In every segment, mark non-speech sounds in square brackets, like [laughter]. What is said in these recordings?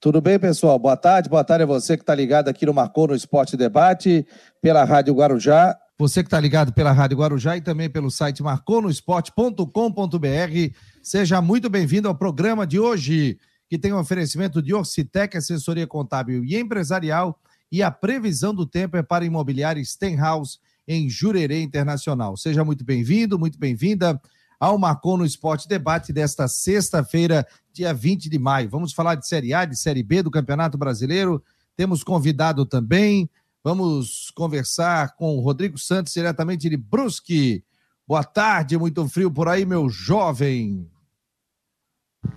Tudo bem, pessoal? Boa tarde. Boa tarde a você que está ligado aqui no Marcou no Esporte Debate, pela Rádio Guarujá. Você que está ligado pela Rádio Guarujá e também pelo site marconosport.com.br. Seja muito bem-vindo ao programa de hoje, que tem um oferecimento de Orcitec, assessoria contábil e empresarial, e a previsão do tempo é para imobiliária Stenhouse, em Jurerê Internacional. Seja muito bem-vindo, muito bem-vinda ao Marcou no Esporte Debate desta sexta-feira, dia 20 de maio. Vamos falar de Série A, de Série B do Campeonato Brasileiro. Temos convidado também. Vamos conversar com o Rodrigo Santos, diretamente de Brusque. Boa tarde, muito frio por aí, meu jovem.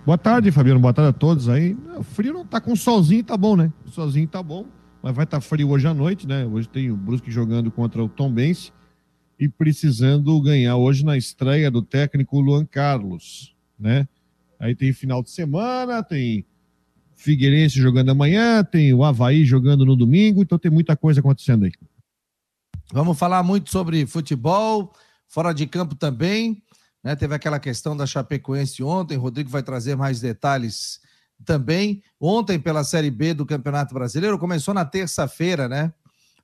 Boa tarde, Fabiano. Boa tarde a todos aí. O frio não tá com solzinho, tá bom, né? O solzinho tá bom, mas vai estar tá frio hoje à noite, né? Hoje tem o Brusque jogando contra o Tom Bense e precisando ganhar hoje na estreia do técnico Luan Carlos, né? Aí tem final de semana, tem Figueirense jogando amanhã, tem o Havaí jogando no domingo, então tem muita coisa acontecendo aí. Vamos falar muito sobre futebol, fora de campo também, né? Teve aquela questão da Chapecoense ontem, Rodrigo vai trazer mais detalhes também. Ontem, pela Série B do Campeonato Brasileiro, começou na terça-feira, né?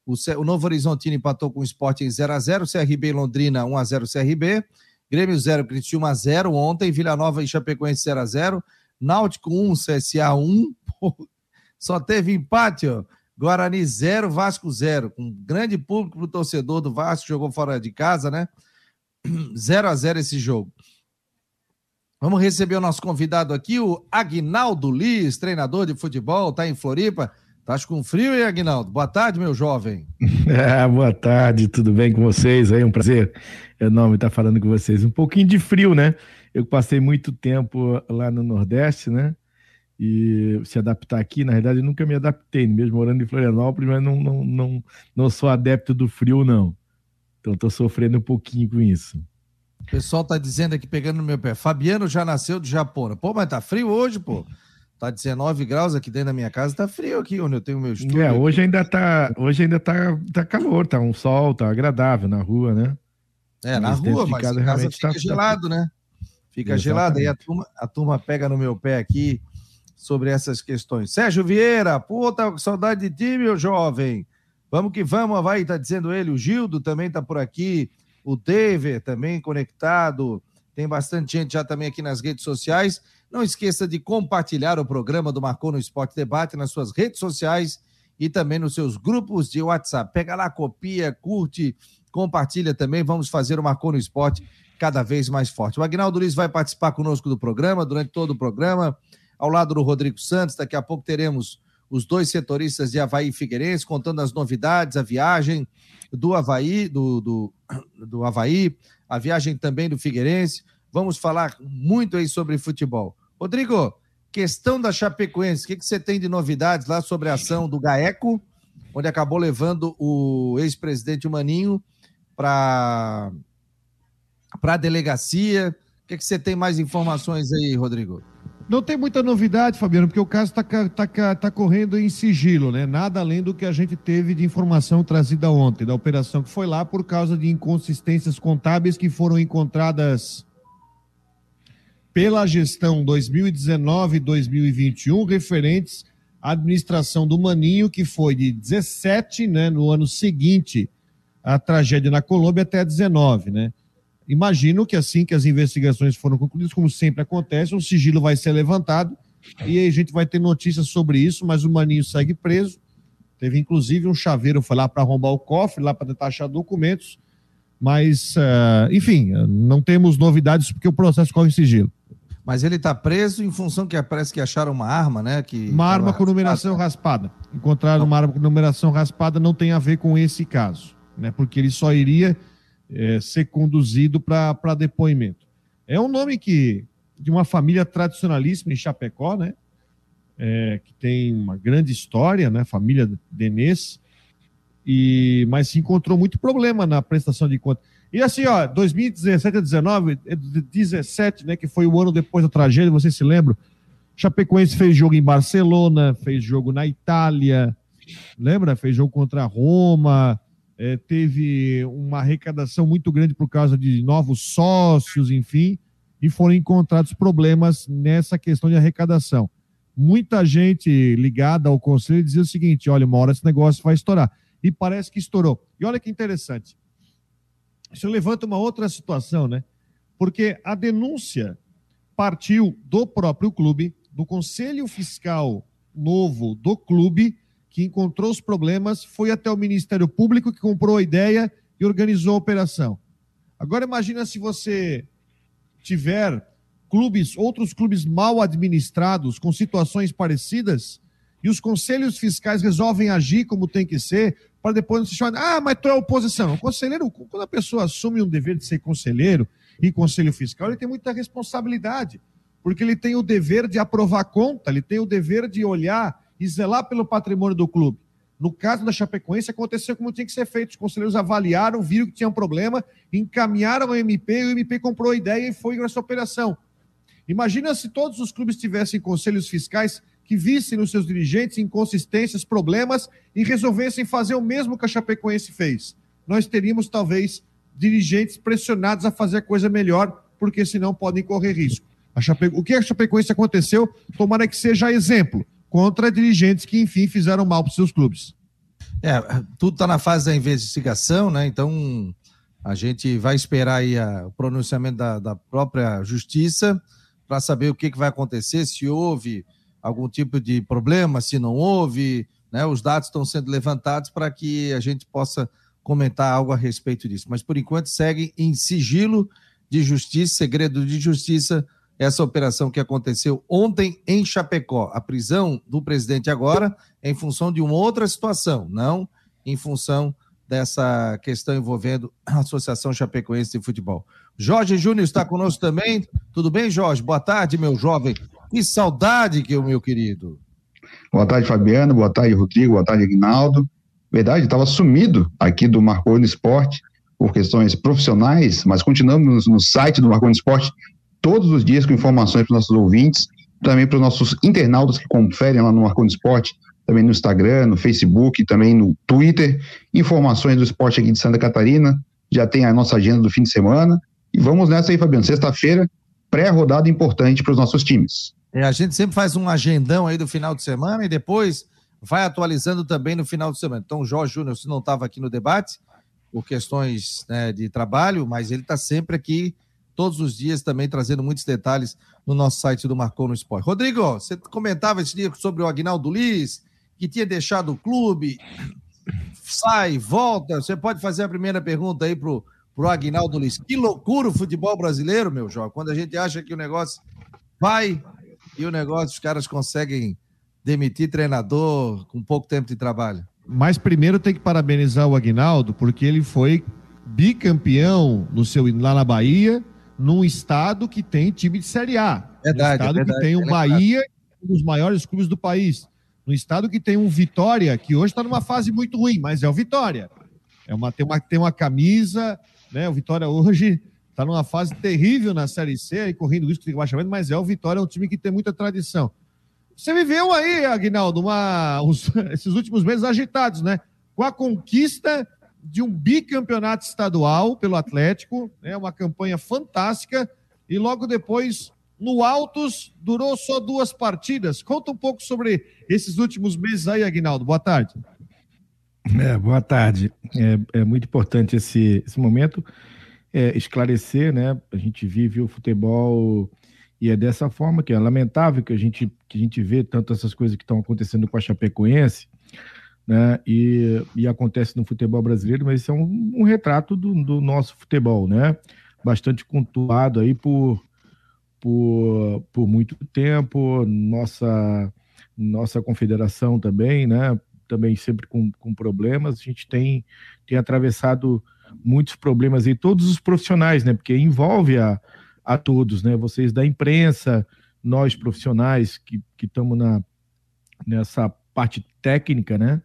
O, o Novo Horizontino empatou com o Sport em 0x0, CRB e Londrina 1x0 CRB, Grêmio 0, Cristiúma 0 ontem, Vila Nova e Chapecoense 0x0, Náutico 1, CSA 1, só teve empate, ó. Guarani 0, Vasco 0, com grande público para o torcedor do Vasco, jogou fora de casa, né? [clears throat] 0 a 0 esse jogo. Vamos receber o nosso convidado aqui, o Agnaldo Liz, treinador de futebol, tá em Floripa. Tá com frio, hein, Aguinaldo? Boa tarde, meu jovem. [laughs] É, boa tarde, tudo bem com vocês? É um prazer enorme estar falando com vocês. Um pouquinho de frio, né? Eu passei muito tempo lá no Nordeste, né? E se adaptar aqui, na verdade, eu nunca me adaptei, mesmo morando em Florianópolis, mas não, não, não, não sou adepto do frio, não. Então estou sofrendo um pouquinho com isso. O pessoal tá dizendo aqui, pegando no meu pé, Fabiano já nasceu de Japão. Pô, mas tá frio hoje, pô. Tá 19 graus aqui dentro da minha casa, tá frio aqui onde eu tenho meu estúdio. É, hoje ainda tá, hoje ainda tá, tá calor, tá um sol, tá agradável na rua, né? É, na rua, mas casa, casa fica tá... gelado, né? Fica Exatamente. gelado, aí a turma, a turma pega no meu pé aqui sobre essas questões. Sérgio Vieira, puta, saudade de ti, meu jovem. Vamos que vamos, vai, tá dizendo ele. O Gildo também tá por aqui. O David também conectado. Tem bastante gente já também aqui nas redes sociais. Não esqueça de compartilhar o programa do Marcou no Esporte Debate nas suas redes sociais e também nos seus grupos de WhatsApp. Pega lá, copia, curte, compartilha também. Vamos fazer o Marcou no Esporte cada vez mais forte. O Agnaldo Luiz vai participar conosco do programa, durante todo o programa, ao lado do Rodrigo Santos. Daqui a pouco teremos os dois setoristas de Havaí e Figueirense, contando as novidades, a viagem do Havaí, do, do, do Havaí, a viagem também do Figueirense. Vamos falar muito aí sobre futebol. Rodrigo, questão da Chapecoense, o que, que você tem de novidades lá sobre a ação do GAECO, onde acabou levando o ex-presidente Maninho para a delegacia? O que, que você tem mais informações aí, Rodrigo? Não tem muita novidade, Fabiano, porque o caso está tá, tá correndo em sigilo, né? Nada além do que a gente teve de informação trazida ontem, da operação que foi lá por causa de inconsistências contábeis que foram encontradas pela gestão 2019-2021 referentes à administração do Maninho, que foi de 17, né, no ano seguinte à tragédia na Colômbia até 19, né? Imagino que assim que as investigações foram concluídas, como sempre acontece, um sigilo vai ser levantado e aí a gente vai ter notícias sobre isso, mas o Maninho segue preso. Teve inclusive um chaveiro foi lá para arrombar o cofre, lá para tentar achar documentos, mas uh, enfim, não temos novidades porque o processo corre em sigilo. Mas ele está preso em função que parece que acharam uma arma, né? Que uma arma com numeração raspada. Encontraram uma arma com numeração raspada não tem a ver com esse caso, né? Porque ele só iria é, ser conduzido para depoimento. É um nome que de uma família tradicionalíssima em Chapecó, né? É, que tem uma grande história, né? Família Denês, e mas se encontrou muito problema na prestação de contas. E assim, ó, 2017 a 19, 17, né, que foi o ano depois da tragédia, vocês se lembram? Chapecoense fez jogo em Barcelona, fez jogo na Itália, lembra? Fez jogo contra Roma, é, teve uma arrecadação muito grande por causa de novos sócios, enfim, e foram encontrados problemas nessa questão de arrecadação. muita gente ligada ao conselho dizia o seguinte: olha, uma hora esse negócio vai estourar. E parece que estourou. E olha que interessante. Isso levanta uma outra situação, né? Porque a denúncia partiu do próprio clube, do conselho fiscal novo do clube, que encontrou os problemas, foi até o Ministério Público, que comprou a ideia e organizou a operação. Agora imagina se você tiver clubes, outros clubes mal administrados, com situações parecidas, e os conselhos fiscais resolvem agir como tem que ser, para depois não se chamar, ah, mas tu é oposição. O conselheiro, quando a pessoa assume um dever de ser conselheiro e conselho fiscal, ele tem muita responsabilidade, porque ele tem o dever de aprovar conta, ele tem o dever de olhar e zelar pelo patrimônio do clube. No caso da Chapecoense, aconteceu como tinha que ser feito. Os conselheiros avaliaram, viram que tinha um problema, encaminharam ao MP, e o MP comprou a ideia e foi nessa operação. Imagina se todos os clubes tivessem conselhos fiscais que vissem nos seus dirigentes inconsistências, problemas e resolvessem fazer o mesmo que a Chapecoense fez. Nós teríamos, talvez, dirigentes pressionados a fazer a coisa melhor, porque senão podem correr risco. Chape... O que a Chapecoense aconteceu, tomara que seja exemplo contra dirigentes que, enfim, fizeram mal para seus clubes. É, tudo está na fase da investigação, né? Então, a gente vai esperar aí a, o pronunciamento da, da própria justiça para saber o que, que vai acontecer, se houve algum tipo de problema, se não houve, né? Os dados estão sendo levantados para que a gente possa comentar algo a respeito disso. Mas por enquanto segue em sigilo de justiça, segredo de justiça, essa operação que aconteceu ontem em Chapecó. A prisão do presidente agora é em função de uma outra situação, não em função dessa questão envolvendo a Associação Chapecoense de Futebol. Jorge Júnior está conosco também. Tudo bem, Jorge? Boa tarde, meu jovem. Que saudade que o meu querido. Boa tarde, Fabiano. Boa tarde, Rodrigo. Boa tarde, Aguinaldo. Verdade, estava sumido aqui do Marconi Esporte por questões profissionais, mas continuamos no site do Marconi Esporte todos os dias com informações para os nossos ouvintes, também para os nossos internautas que conferem lá no Marconi Esporte também no Instagram, no Facebook, também no Twitter, informações do esporte aqui de Santa Catarina, já tem a nossa agenda do fim de semana, e vamos nessa aí, Fabiano, sexta-feira, pré-rodada importante para os nossos times. É, a gente sempre faz um agendão aí do final de semana e depois vai atualizando também no final de semana. Então, o Jorge Júnior, se não estava aqui no debate, por questões né, de trabalho, mas ele está sempre aqui, todos os dias, também trazendo muitos detalhes no nosso site do Marcou no Esporte. Rodrigo, você comentava esse dia sobre o Agnaldo Liz, que tinha deixado o clube, sai, volta. Você pode fazer a primeira pergunta aí pro, pro Aguinaldo Luiz. Que loucura o futebol brasileiro, meu jovem, quando a gente acha que o negócio vai e o negócio, os caras conseguem demitir treinador com pouco tempo de trabalho. Mas primeiro tem que parabenizar o Aguinaldo, porque ele foi bicampeão no seu lá na Bahia, num estado que tem time de Série A. Verdade, um estado verdade, que tem o um Bahia, um dos maiores clubes do país no estado que tem um Vitória, que hoje está numa fase muito ruim, mas é o Vitória. É uma, tem, uma, tem uma camisa, né? O Vitória hoje está numa fase terrível na Série C, aí, correndo risco de rebaixamento, mas é o Vitória, é um time que tem muita tradição. Você viveu aí, Aguinaldo, uma, [laughs] esses últimos meses agitados, né? Com a conquista de um bicampeonato estadual pelo Atlético, né? Uma campanha fantástica, e logo depois no Altos durou só duas partidas. Conta um pouco sobre esses últimos meses aí, Aguinaldo. Boa tarde. É, boa tarde. É, é muito importante esse, esse momento é, esclarecer, né? A gente vive o futebol e é dessa forma que é lamentável que a gente, que a gente vê tanto essas coisas que estão acontecendo com a Chapecoense, né? E, e acontece no futebol brasileiro, mas isso é um, um retrato do, do nosso futebol, né? Bastante contuado aí por por, por muito tempo, nossa, nossa confederação também, né? Também sempre com, com problemas. A gente tem, tem atravessado muitos problemas e todos os profissionais, né? Porque envolve a, a todos, né? Vocês da imprensa, nós profissionais que estamos na, nessa parte técnica, né?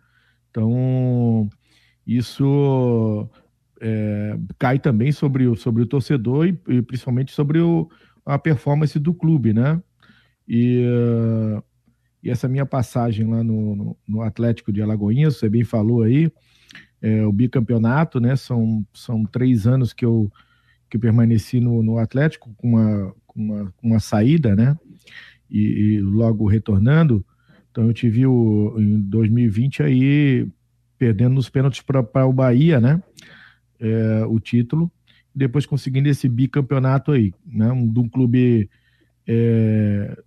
Então, isso é, cai também sobre o, sobre o torcedor e, e principalmente sobre o, a performance do clube, né? E, e essa minha passagem lá no, no, no, Atlético de Alagoinhas, você bem falou aí, é, o bicampeonato, né? São, são três anos que eu, que eu permaneci no, no Atlético com uma, com uma, uma saída, né? e, e logo retornando. Então eu tive o, em 2020 aí perdendo nos pênaltis para o Bahia, né? É, o título, depois conseguindo esse bicampeonato aí, né? Um, de um clube é,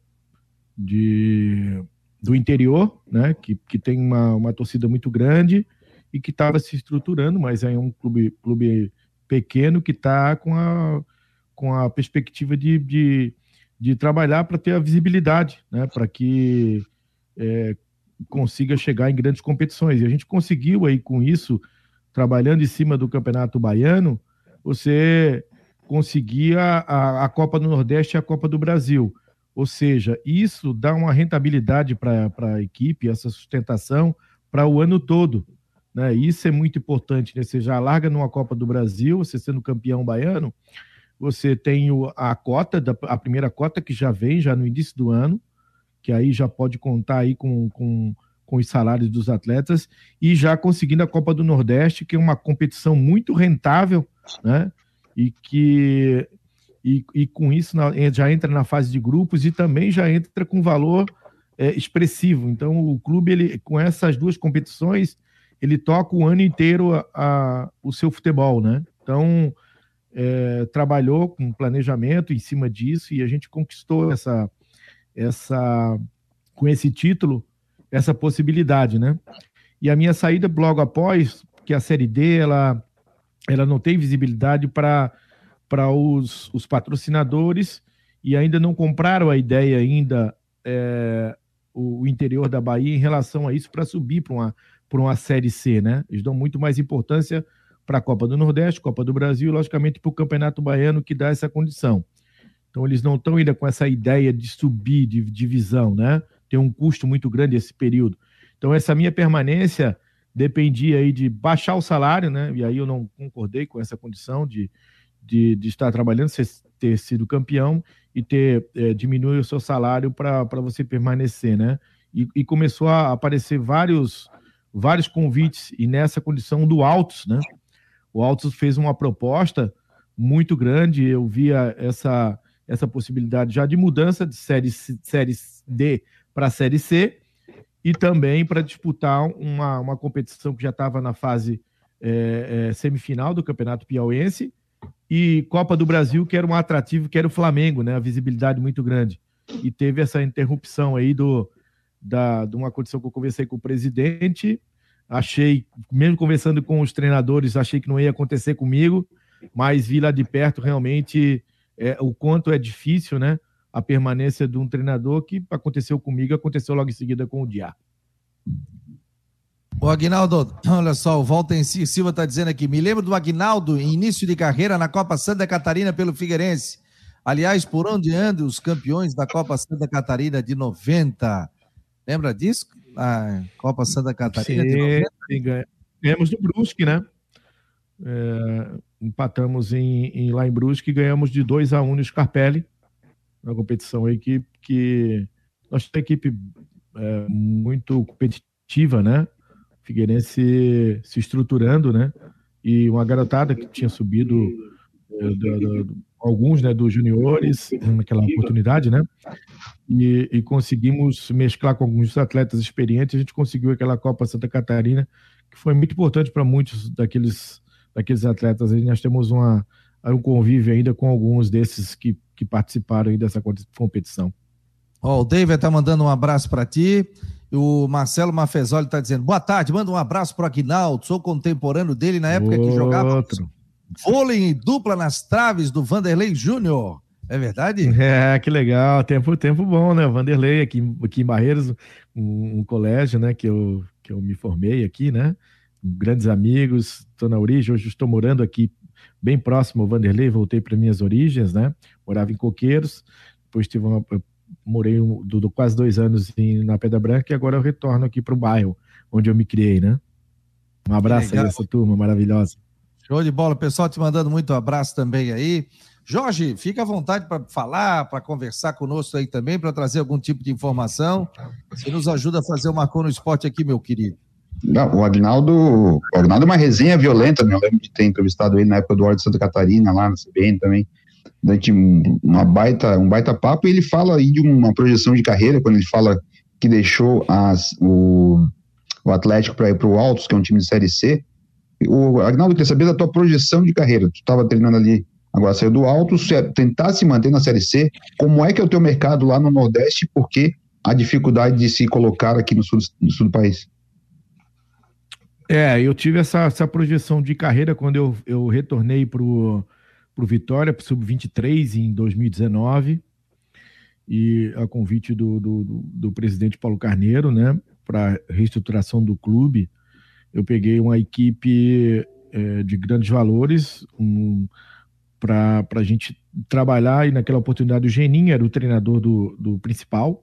de, do interior, né? Que, que tem uma, uma torcida muito grande e que estava se estruturando, mas é um clube, clube pequeno que está com a, com a perspectiva de, de, de trabalhar para ter a visibilidade, né? Para que é, consiga chegar em grandes competições. E a gente conseguiu aí com isso, trabalhando em cima do Campeonato Baiano, você conseguir a, a, a Copa do Nordeste e a Copa do Brasil. Ou seja, isso dá uma rentabilidade para a equipe, essa sustentação para o ano todo. Né? Isso é muito importante. Né? Você já larga numa Copa do Brasil, você sendo campeão baiano, você tem a cota, a primeira cota que já vem já no início do ano, que aí já pode contar aí com, com, com os salários dos atletas, e já conseguindo a Copa do Nordeste, que é uma competição muito rentável, né? E que e, e com isso já entra na fase de grupos e também já entra com valor é, expressivo. Então o clube ele com essas duas competições ele toca o ano inteiro a, a o seu futebol, né? Então é, trabalhou com planejamento em cima disso e a gente conquistou essa essa com esse título, essa possibilidade, né? E a minha saída logo após, que a série D ela ela não tem visibilidade para os, os patrocinadores e ainda não compraram a ideia ainda é, o, o, interior da Bahia em relação a isso para subir para uma para uma série C, né? Eles dão muito mais importância para a Copa do Nordeste, Copa do Brasil, e logicamente para o Campeonato Baiano que dá essa condição. Então, eles não estão ainda com essa ideia de subir de divisão, né? Tem um custo muito grande esse período. Então, essa minha permanência dependia aí de baixar o salário, né? E aí eu não concordei com essa condição de, de, de estar trabalhando, ter sido campeão e ter é, diminuir o seu salário para você permanecer, né? E, e, começou a aparecer vários, vários convites, e nessa condição do Altos, né? O Altos fez uma proposta muito grande, eu via essa essa possibilidade já de mudança de série, série D para série C e também para disputar uma, uma competição que já estava na fase é, é, semifinal do Campeonato Piauiense e Copa do Brasil, que era um atrativo, que era o Flamengo, né? A visibilidade muito grande. E teve essa interrupção aí do, da, de uma condição que eu conversei com o presidente. Achei, mesmo conversando com os treinadores, achei que não ia acontecer comigo, mas vi lá de perto realmente é, o quanto é difícil, né? A permanência de um treinador que aconteceu comigo, aconteceu logo em seguida com o Diá. O Agnaldo, [clears throat] olha só, o Walter Silva está dizendo aqui. Me lembro do Agnaldo, início de carreira na Copa Santa Catarina pelo Figueirense. Aliás, por onde andam os campeões da Copa Santa Catarina de 90? Lembra disso? A Copa Santa Catarina Sim, de 90? Ganhamos do Brusque, né? É, empatamos em, em, lá em Brusque e ganhamos de 2 a 1 um no Scarpelli, uma competição aí que, que nós temos uma equipe é, muito competitiva, né? Figueirense se estruturando, né? E uma garotada que tinha subido é, alguns, né, dos juniores naquela oportunidade, né? E, e, conseguimos mesclar com alguns atletas experientes. A gente conseguiu aquela Copa Santa Catarina que foi muito importante para muitos daqueles daqueles atletas. E nós temos uma, um convívio ainda com alguns desses que, que participaram aí dessa competição. oh, o David está mandando um abraço para ti. O Marcelo Mafezoli está dizendo: boa tarde, manda um abraço para o Aguinaldo, sou contemporâneo dele na época Outro. que jogava vôlei dupla nas traves do Vanderlei Júnior. É verdade? É, que legal. Tempo, tempo bom, né? Vanderlei aqui, aqui em Barreiros, um, um colégio, né, que eu, que eu me formei aqui, né? grandes amigos, estou na origem, hoje estou morando aqui bem próximo ao Vanderlei, voltei para minhas origens, né? Morava em Coqueiros, depois tive uma, morei um, do, do, quase dois anos em, na Pedra Branca e agora eu retorno aqui para o bairro onde eu me criei, né? Um abraço aí essa turma maravilhosa. Show de bola, pessoal te mandando muito abraço também aí. Jorge, fica à vontade para falar, para conversar conosco aí também, para trazer algum tipo de informação. Você nos ajuda a fazer o Marcou no Esporte aqui, meu querido. Não, o Agnaldo, o Agnaldo é uma resenha violenta, né? eu lembro de ter entrevistado ele na época do Ordem de Santa Catarina, lá na CBN também. durante uma baita, um baita papo, e ele fala aí de uma projeção de carreira, quando ele fala que deixou as, o, o Atlético para ir para o Altos, que é um time de Série C. O Agnaldo, queria saber da tua projeção de carreira. Tu estava treinando ali, agora saiu do Altos, tentar se manter na Série C. Como é que é o teu mercado lá no Nordeste? Porque a dificuldade de se colocar aqui no sul, no sul do país? É, eu tive essa, essa projeção de carreira quando eu, eu retornei para o Vitória, para o Sub-23 em 2019, e a convite do, do, do, do presidente Paulo Carneiro, né, para reestruturação do clube, eu peguei uma equipe é, de grandes valores um, para a gente trabalhar, e naquela oportunidade o Geninho era o treinador do, do principal,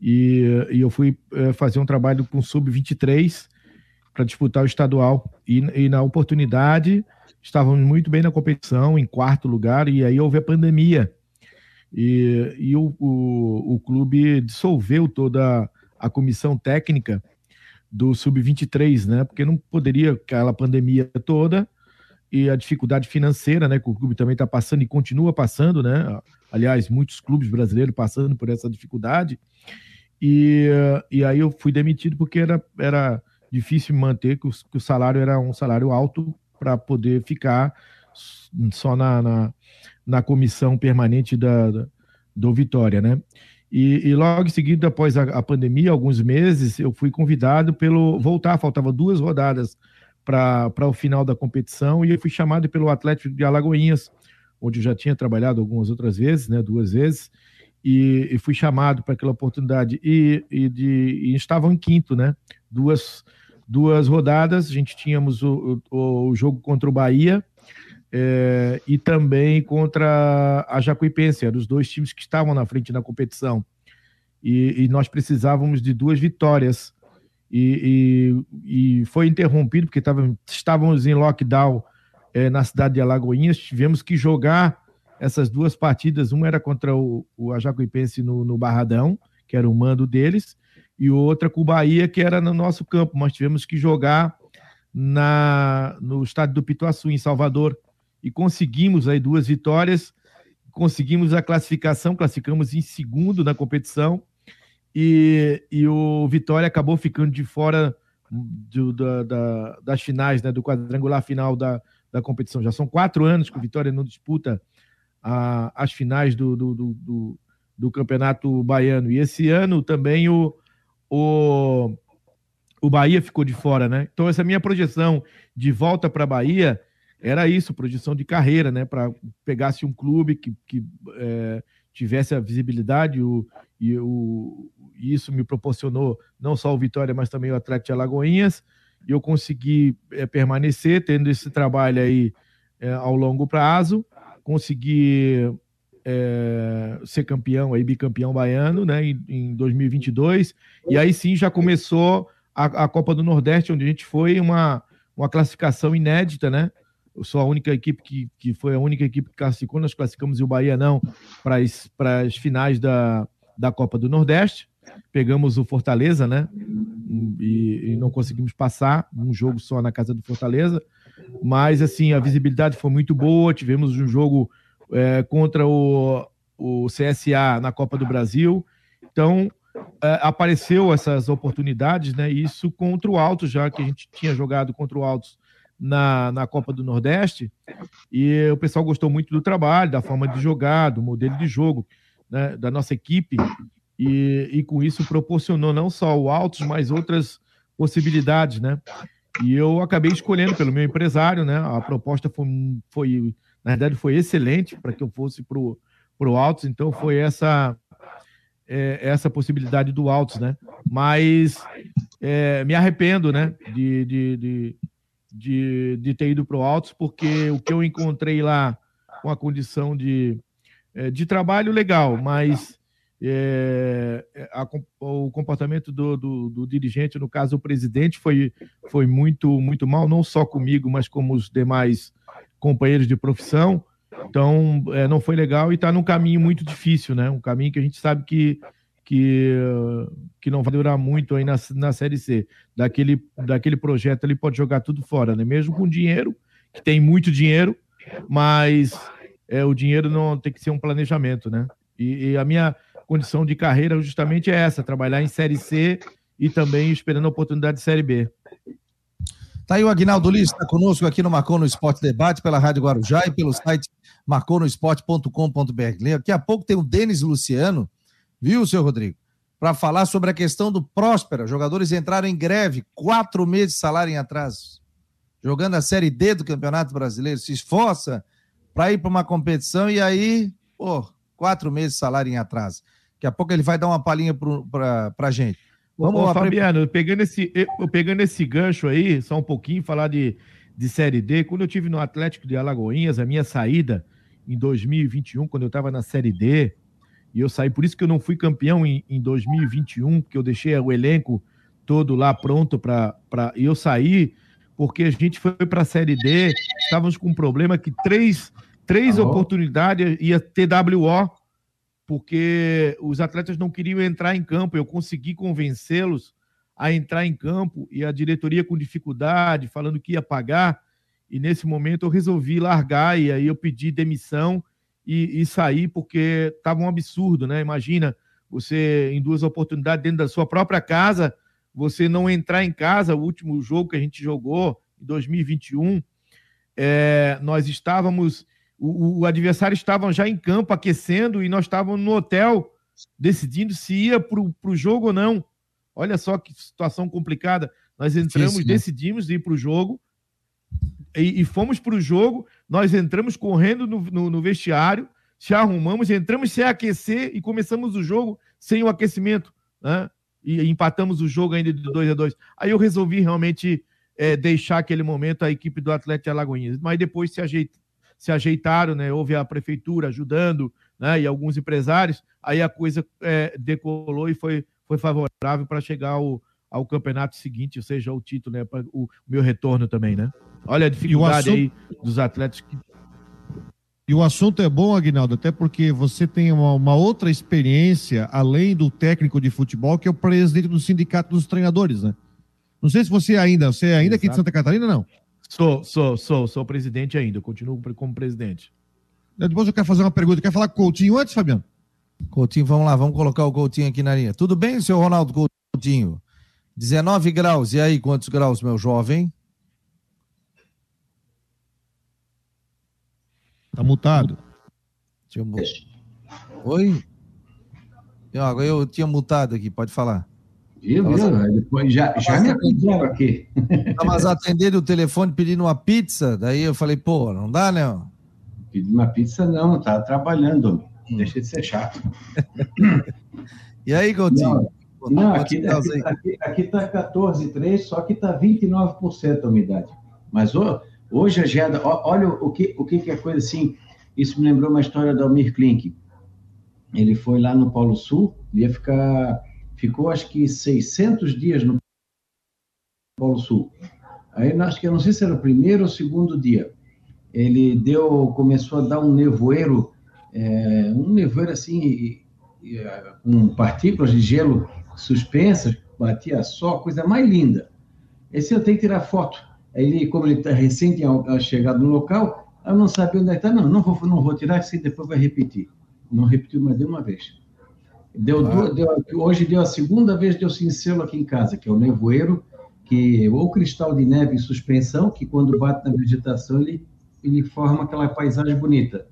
e, e eu fui é, fazer um trabalho com o Sub-23 para disputar o estadual. E, e, na oportunidade, estávamos muito bem na competição, em quarto lugar, e aí houve a pandemia. E, e o, o, o clube dissolveu toda a comissão técnica do Sub-23, né? Porque não poderia, aquela pandemia toda e a dificuldade financeira, né? Que o clube também está passando e continua passando, né? Aliás, muitos clubes brasileiros passando por essa dificuldade. E, e aí eu fui demitido porque era, era difícil manter, que o, que o salário era um salário alto para poder ficar só na, na, na comissão permanente da, da, do Vitória, né? E, e, logo em seguida, após a, a, pandemia, alguns meses, eu fui convidado pelo voltar, faltava duas rodadas para o final da competição e eu fui chamado pelo Atlético de Alagoinhas, onde eu já tinha trabalhado algumas outras vezes, né, duas vezes, e, e fui chamado para aquela oportunidade e, e, de, e estavam em quinto, né? Duas duas rodadas, a gente tínhamos o, o, o jogo contra o Bahia é, e também contra a Jacuipense, eram os dois times que estavam na frente na competição. E, e nós precisávamos de duas vitórias. E, e, e foi interrompido, porque tava, estávamos em lockdown é, na cidade de Alagoinhas, tivemos que jogar essas duas partidas. Uma era contra o, o Ajacuipense no, no Barradão, que era o mando deles, e outra com o Bahia, que era no nosso campo. Nós tivemos que jogar na, no estádio do Pituaçu, em Salvador, e conseguimos aí duas vitórias, conseguimos a classificação, classificamos em segundo na competição, e, e o Vitória acabou ficando de fora do, da, da, das finais, né, do quadrangular final da, da competição. Já são quatro anos que o Vitória não disputa a, as finais do, do, do, do, Campeonato Baiano. E esse ano também o, o, o Bahia ficou de fora, né? Então, essa minha projeção de volta para a Bahia era isso, projeção de carreira, né? Para pegasse um clube que, que é, tivesse a visibilidade o, e o, isso me proporcionou não só o Vitória, mas também o Atlético de Alagoinhas. E eu consegui é, permanecer tendo esse trabalho aí é, ao longo prazo, consegui é, ser campeão, aí bicampeão baiano, né, em, em 2022. E aí sim já começou a, a, Copa do Nordeste, onde a gente foi uma, uma classificação inédita, né? Sou a única equipe que, que foi a única equipe que classificou, nós classificamos e o Bahia não para as finais da, da Copa do Nordeste. Pegamos o Fortaleza, né? E, e, não conseguimos passar um jogo só na casa do Fortaleza. Mas, assim, a visibilidade foi muito boa. Tivemos um jogo é, contra o, o CSA na Copa do Brasil. Então, é, apareceu essas oportunidades, né? Isso contra o Altos, já que a gente tinha jogado contra o Altos na, na Copa do Nordeste. E o pessoal gostou muito do trabalho, da forma de jogar, do modelo de jogo né, da nossa equipe. E, e com isso proporcionou não só o Altos, mas outras possibilidades, né? E eu acabei escolhendo pelo meu empresário, né? A proposta foi, foi na verdade, foi excelente para que eu fosse para o Altos, então foi essa é, essa possibilidade do Altos, né? Mas é, me arrependo, né, de, de, de, de, de ter ido para o Altos, porque o que eu encontrei lá com a condição de, é, de trabalho legal, mas é, a, o comportamento do, do, do, dirigente, no caso o presidente, foi, foi muito, muito mal, não só comigo, mas como os demais companheiros de profissão. Então, é, não foi legal e está num caminho muito difícil, né? Um caminho que a gente sabe que, que, que não vai durar muito aí na, na Série C. Daquele, daquele projeto ele pode jogar tudo fora, né? Mesmo com dinheiro, que tem muito dinheiro, mas é, o dinheiro não tem que ser um planejamento, né? E, e, a minha condição de carreira justamente é essa: trabalhar em Série C e também esperando a oportunidade de Série B. Tá aí o Agnaldo Liz, está conosco aqui no Marcou no Esporte Debate, pela Rádio Guarujá e pelo site marconosport.com.br. Daqui a pouco tem o Denis Luciano, viu, seu Rodrigo? Para falar sobre a questão do Próspera. Jogadores entraram em greve, quatro meses de salário em atraso. Jogando a Série D do Campeonato Brasileiro, se esforça para ir para uma competição e aí, pô, quatro meses de salário em atraso. Daqui a pouco ele vai dar uma palhinha para a gente. Vamos Ô, lá, Fabiano, pegando esse, pegando esse gancho aí, só um pouquinho, falar de, de Série D. Quando eu tive no Atlético de Alagoinhas, a minha saída em 2021, quando eu estava na Série D, e eu saí, por isso que eu não fui campeão em, em 2021, porque eu deixei o elenco todo lá pronto para. E eu saí porque a gente foi para a Série D, estávamos com um problema que três, três oportunidades ia TWO porque os atletas não queriam entrar em campo. Eu consegui convencê-los a entrar em campo e a diretoria com dificuldade, falando que ia pagar. E nesse momento eu resolvi largar e aí eu pedi demissão e, e sair porque estava um absurdo, né? Imagina você em duas oportunidades dentro da sua própria casa, você não entrar em casa. O último jogo que a gente jogou em 2021, é, nós estávamos o, o adversário estava já em campo aquecendo e nós estávamos no hotel decidindo se ia para o jogo ou não. Olha só que situação complicada. Nós entramos, Difícil, né? decidimos ir para o jogo e, e fomos para o jogo. Nós entramos correndo no, no, no, vestiário, se arrumamos, entramos sem aquecer e começamos o jogo sem o aquecimento. Né? E empatamos o jogo ainda de 2 a 2 Aí eu resolvi realmente é, deixar aquele momento a equipe do Atlético de Alagoinhas. Mas depois se ajeitou se ajeitaram, né? Houve a prefeitura ajudando, né? E alguns empresários, aí a coisa é, decolou e foi, foi favorável para chegar ao, ao campeonato seguinte, ou seja, o título, né? Para o meu retorno também, né? Olha a dificuldade assunto... aí dos atletas que e o assunto é bom, Aguinaldo, até porque você tem uma, uma, outra experiência, além do técnico de futebol, que é o presidente do sindicato dos treinadores, né? Não sei se você ainda, você é ainda Exato. aqui de Santa Catarina, não? Sou, sou, sou, sou presidente ainda, continuo como presidente. Depois eu quero fazer uma pergunta. Quer falar com o Coutinho antes, Fabiano? Coutinho, vamos lá, vamos colocar o Coutinho aqui na linha. Tudo bem, senhor Ronaldo Coutinho? 19 graus, e aí, quantos graus, meu jovem? Tá mutado. Eu... Oi? Eu, eu tinha mutado aqui, pode falar. Viu, viu? Depois já, já me acusaram aqui. Estavas atendendo o telefone pedindo uma pizza, daí eu falei, pô, não dá, né? Pedi uma pizza não, tá trabalhando, hum. deixa de ser chato. [laughs] e aí, Coutinho? Não, não aqui, tá, aqui, aqui, aqui tá 14,3, só que tá 29% a umidade. Mas hoje a geada, olha o que, o que é coisa assim, isso me lembrou uma história do Almir Klink. Ele foi lá no Polo Sul, ia ficar ficou acho que 600 dias no Polo Sul. Aí acho que eu não sei se era o primeiro ou segundo dia. Ele deu, começou a dar um nevoeiro, é, um nevoeiro assim, com partículas de gelo suspensas, batia só, coisa mais linda. Esse eu tenho que tirar foto. Ele, como ele está recente chegado no local, eu não sabia onde é está. Não, não vou, não vou tirar, assim depois vai repetir. Não repetiu mais de uma vez. Deu, claro. deu, hoje deu a segunda vez deu cincelo aqui em casa, que é o nevoeiro, que ou cristal de neve em suspensão, que quando bate na vegetação ele, ele forma aquela paisagem bonita.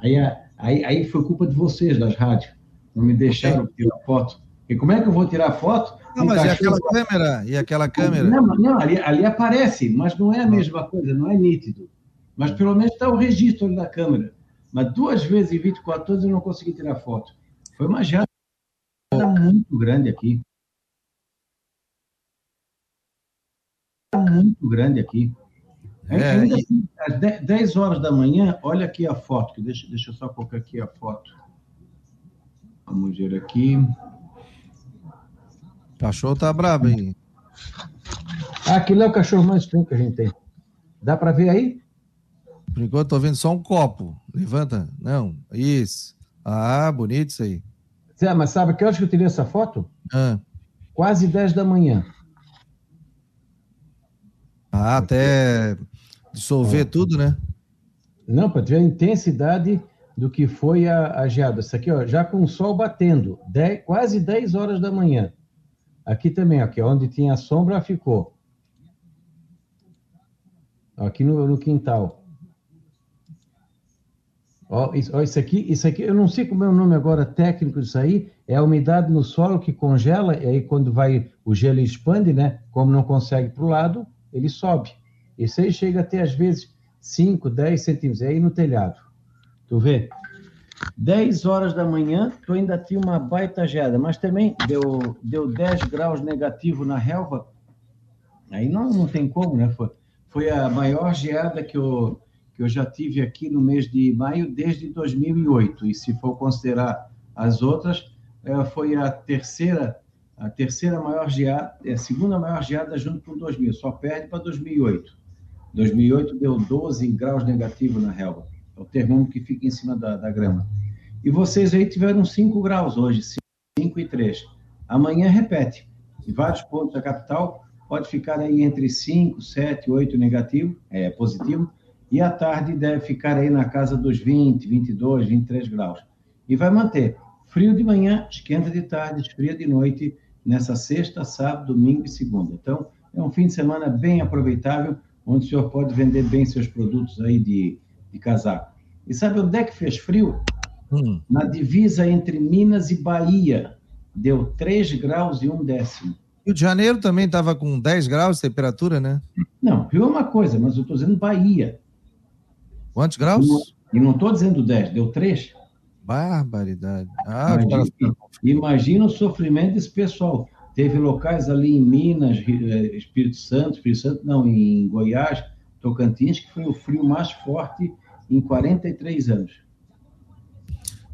Aí, aí, aí foi culpa de vocês, das rádios. Não me deixaram tirar foto. E como é que eu vou tirar foto? Não, mas e aquela câmera? E aquela câmera? Não, não ali, ali aparece, mas não é a mesma coisa, não é nítido. Mas pelo menos está o registro ali da câmera. Mas duas vezes em 24 horas eu não consegui tirar foto. Foi uma janta muito grande aqui. Muito grande aqui. É, Ainda assim, às 10 horas da manhã, olha aqui a foto. Deixa, deixa eu só colocar aqui a foto. Vamos ver aqui. Cachorro tá brabo, hein? Ah, aquilo é o cachorro mais frio que a gente tem. Dá para ver aí? Por enquanto, tô vendo só um copo. Levanta. Não, isso. Ah, bonito isso aí. Zé, mas sabe que horas que eu tirei essa foto? Ah. Quase 10 da manhã. Ah, até dissolver é. tudo, né? Não, para ter a intensidade do que foi a, a geada. Isso aqui, ó, já com o sol batendo, dez, quase 10 horas da manhã. Aqui também, aqui, onde tinha sombra, ficou. Aqui no, no quintal. Ó, isso, ó, isso, aqui, isso aqui, eu não sei como é o nome agora técnico disso aí, é a umidade no solo que congela, e aí quando vai, o gelo expande, né? Como não consegue para o lado, ele sobe. Isso aí chega até, às vezes, 5, 10 centímetros, aí no telhado. Tu vê? 10 horas da manhã, tu ainda tinha uma baita geada, mas também deu, deu 10 graus negativo na relva. Aí não, não tem como, né? Foi, foi a maior geada que eu, que eu já tive aqui no mês de maio desde 2008. E se for considerar as outras, é, foi a terceira a terceira maior geada, a segunda maior geada junto com 2000, só perde para 2008. 2008 deu 12 graus negativo na relva. É o termômetro que fica em cima da, da grama. E vocês aí tiveram 5 graus hoje, 5 e 3. Amanhã repete. Em vários pontos da capital, pode ficar aí entre 5, 7, 8 negativo, é positivo, e à tarde deve ficar aí na casa dos 20, 22, 23 graus. E vai manter. Frio de manhã, esquenta de tarde, esfria de noite, nessa sexta, sábado, domingo e segunda. Então, é um fim de semana bem aproveitável, onde o senhor pode vender bem seus produtos aí de, de casaco. E sabe onde é que fez frio? Hum. Na divisa entre Minas e Bahia. Deu 3 graus e um décimo. Rio de Janeiro também estava com 10 graus de temperatura, né? Não, Rio é uma coisa, mas eu estou dizendo Bahia. Quantos graus? E não estou dizendo 10, deu 3. Barbaridade. Ah, imagina, imagina o sofrimento desse pessoal. Teve locais ali em Minas, eh, Espírito Santo, Espírito Santo, não, em Goiás, Tocantins, que foi o frio mais forte em 43 anos.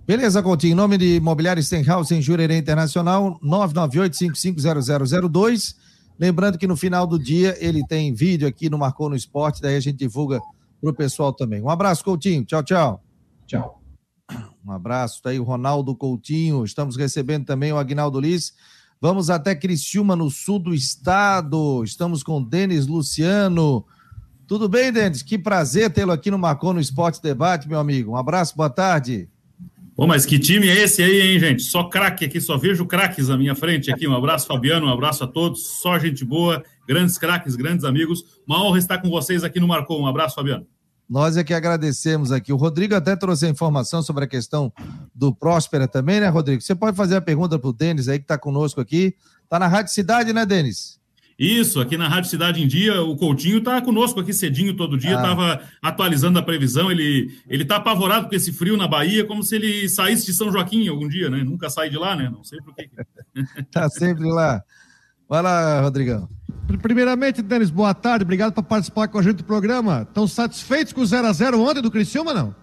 Beleza, Coutinho. Em nome de Imobiliário Stenhouse em Jurerê Internacional, 998-550002. Lembrando que no final do dia ele tem vídeo aqui no Marcou no Esporte, daí a gente divulga para o pessoal também. Um abraço, Coutinho. Tchau, tchau. Tchau. Um abraço. Está aí o Ronaldo Coutinho. Estamos recebendo também o Agnaldo Liz. Vamos até Criciúma, no sul do estado. Estamos com Denis Luciano. Tudo bem, Denis? Que prazer tê-lo aqui no Marcou no Esporte Debate, meu amigo. Um abraço, boa tarde. Pô, mas que time é esse aí, hein, gente? Só craque aqui, só vejo craques à minha frente aqui. Um abraço, Fabiano, um abraço a todos. Só gente boa, grandes craques, grandes amigos. Uma honra estar com vocês aqui no Marcou. Um abraço, Fabiano. Nós é que agradecemos aqui. O Rodrigo até trouxe a informação sobre a questão do Próspera também, né, Rodrigo? Você pode fazer a pergunta para o Denis aí, que está conosco aqui. Está na Rádio Cidade, né, Denis? Isso, aqui na Rádio Cidade em Dia, o Coutinho está conosco aqui cedinho todo dia, estava ah. atualizando a previsão. Ele ele está apavorado com esse frio na Bahia, como se ele saísse de São Joaquim algum dia, né? Nunca sai de lá, né? Não sei por quê. Está [laughs] sempre lá. Vai lá, Rodrigão. Primeiramente, Denis, boa tarde. Obrigado por participar com a gente do programa. Estão satisfeitos com o 0x0 ontem do Criciúma, não?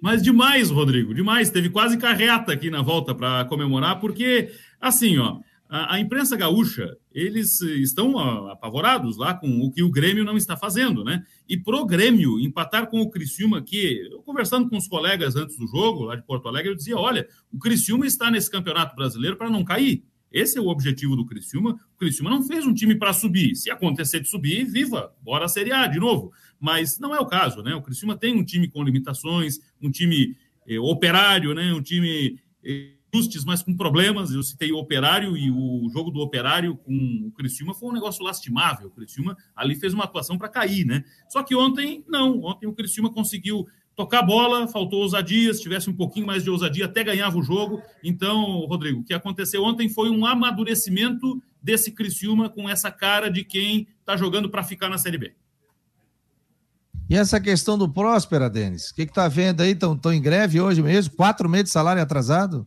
Mas demais, Rodrigo, demais. Teve quase carreta aqui na volta para comemorar, porque, assim, ó, a, a, imprensa gaúcha, eles estão apavorados lá com o que o Grêmio não está fazendo, né? E pro Grêmio empatar com o Criciúma, que eu conversando com os colegas antes do jogo, lá de Porto Alegre, eu dizia: olha, o Criciúma está nesse campeonato brasileiro para não cair. Esse é o objetivo do Criciúma. O Criciúma não fez um time para subir. Se acontecer de subir, viva, bora a Série A de novo. Mas não é o caso, né? O Criciúma tem um time com limitações, um time eh, operário, né? Um time eh, justos, mas com problemas. Eu citei o operário e o jogo do operário com o Criciúma foi um negócio lastimável. O Criciúma ali fez uma atuação para cair, né? Só que ontem, não. Ontem o Criciúma conseguiu tocar a bola, faltou ousadia, se tivesse um pouquinho mais de ousadia, até ganhava o jogo. Então, Rodrigo, o que aconteceu ontem foi um amadurecimento desse Criciúma com essa cara de quem está jogando para ficar na Série B. E essa questão do Próspera, Denis? O que está vendo aí? Estão em greve hoje mesmo? Quatro meses de salário atrasado?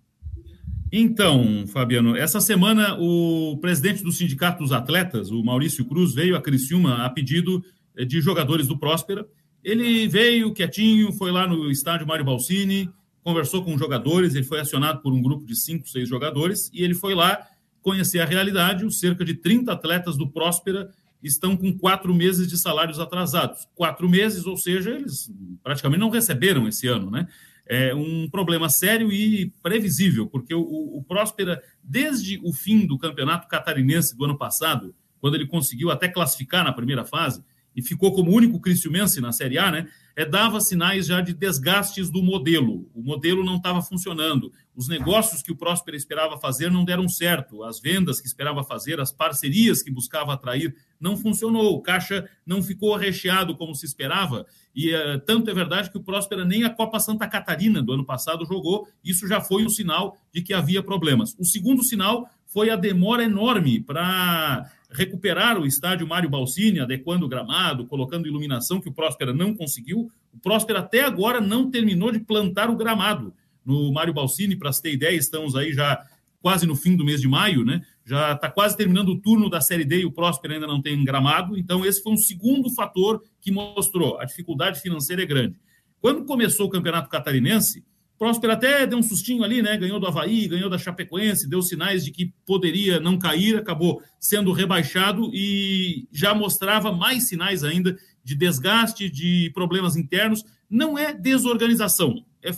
Então, Fabiano, essa semana o presidente do Sindicato dos Atletas, o Maurício Cruz, veio a Criciúma a pedido de jogadores do Próspera ele veio quietinho, foi lá no estádio Mário Balsini, conversou com jogadores, ele foi acionado por um grupo de cinco, seis jogadores, e ele foi lá conhecer a realidade. Os cerca de 30 atletas do Próspera estão com quatro meses de salários atrasados. Quatro meses, ou seja, eles praticamente não receberam esse ano, né? É um problema sério e previsível, porque o, o Próspera, desde o fim do campeonato catarinense do ano passado, quando ele conseguiu até classificar na primeira fase, e ficou como único criciumense na Série A, né? É, dava sinais já de desgastes do modelo. O modelo não estava funcionando. Os negócios que o Próspera esperava fazer não deram certo. As vendas que esperava fazer, as parcerias que buscava atrair, não funcionou. O caixa não ficou recheado como se esperava. E é, tanto é verdade que o Próspera nem a Copa Santa Catarina do ano passado jogou. Isso já foi um sinal de que havia problemas. O segundo sinal foi a demora enorme para recuperar o estádio Mário Balsini, adequando o gramado, colocando iluminação, que o Próspera não conseguiu. O Próspera até agora não terminou de plantar o gramado no Mário Balsini, para ter ideia, estamos aí já quase no fim do mês de maio, né? Já está quase terminando o turno da Série D e o Próspera ainda não tem gramado. Então, esse foi um segundo fator que mostrou a dificuldade financeira é grande. Quando começou o Campeonato Catarinense, Próspero até deu um sustinho ali, né? Ganhou do Havaí, ganhou da Chapecoense, deu sinais de que poderia não cair, acabou sendo rebaixado e já mostrava mais sinais ainda de desgaste, de problemas internos. Não é desorganização, é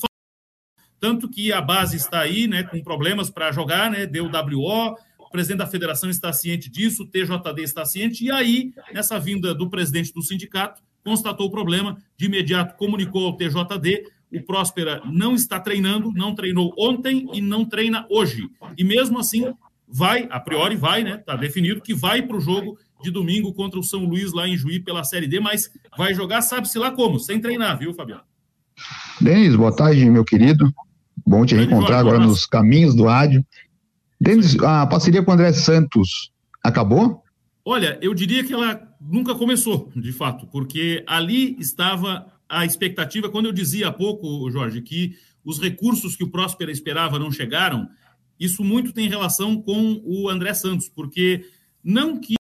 tanto que a base está aí, né, com problemas para jogar, né? Deu WO, o presidente da federação está ciente disso, o TJD está ciente, e aí, nessa vinda do presidente do sindicato, constatou o problema, de imediato comunicou ao TJD, o Próspera não está treinando, não treinou ontem e não treina hoje. E mesmo assim, vai, a priori vai, né? Está definido que vai para o jogo de domingo contra o São Luís lá em Juí pela Série D, mas vai jogar, sabe-se lá como, sem treinar, viu, Fabiano? Denis, boa tarde, meu querido. Bom te reencontrar agora nos caminhos do rádio. Denis, a parceria com o André Santos acabou? Olha, eu diria que ela nunca começou, de fato, porque ali estava a expectativa, quando eu dizia há pouco, Jorge, que os recursos que o Próspera esperava não chegaram, isso muito tem relação com o André Santos, porque não que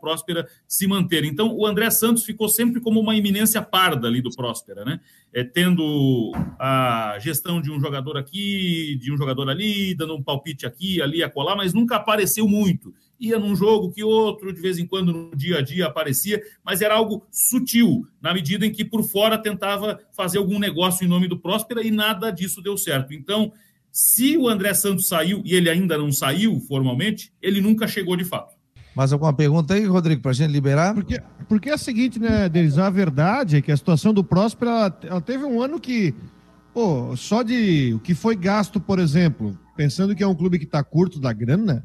Próspera se manter. Então, o André Santos ficou sempre como uma iminência parda ali do Próspera, né? É, tendo a gestão de um jogador aqui, de um jogador ali, dando um palpite aqui, ali, acolá, mas nunca apareceu muito. Ia num jogo que outro, de vez em quando no dia a dia aparecia, mas era algo sutil, na medida em que por fora tentava fazer algum negócio em nome do Próspera e nada disso deu certo. Então, se o André Santos saiu e ele ainda não saiu formalmente, ele nunca chegou de fato. Mais alguma pergunta aí, Rodrigo, para a gente liberar? Porque, porque é o seguinte, né, Denis? A verdade é que a situação do Próspero, ela, ela teve um ano que, pô, só de o que foi gasto, por exemplo, pensando que é um clube que está curto da grana,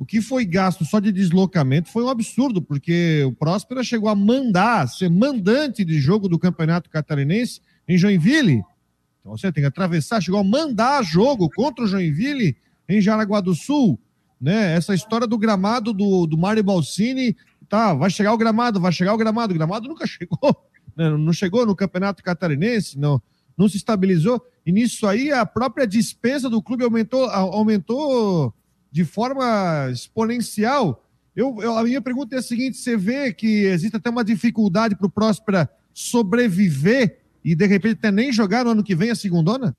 o que foi gasto só de deslocamento foi um absurdo, porque o Próspera chegou a mandar, ser mandante de jogo do Campeonato Catarinense em Joinville. Então você tem que atravessar, chegou a mandar jogo contra o Joinville em Jaraguá do Sul né? Essa história do gramado do, do Mário Balsini, tá, vai chegar o gramado, vai chegar o gramado, o gramado nunca [laughs] chegou, né? não chegou no Campeonato Catarinense, não, não se estabilizou, e nisso aí a própria despesa do clube aumentou, aumentou de forma exponencial. Eu, eu, a minha pergunta é a seguinte: você vê que existe até uma dificuldade para o Próspera sobreviver e de repente até nem jogar no ano que vem a segundona?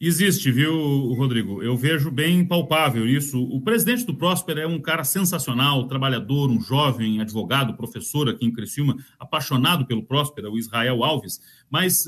Existe, viu, Rodrigo? Eu vejo bem palpável isso. O presidente do Próspero é um cara sensacional, trabalhador, um jovem advogado, professor aqui em Criciúma, apaixonado pelo Próspero, o Israel Alves. Mas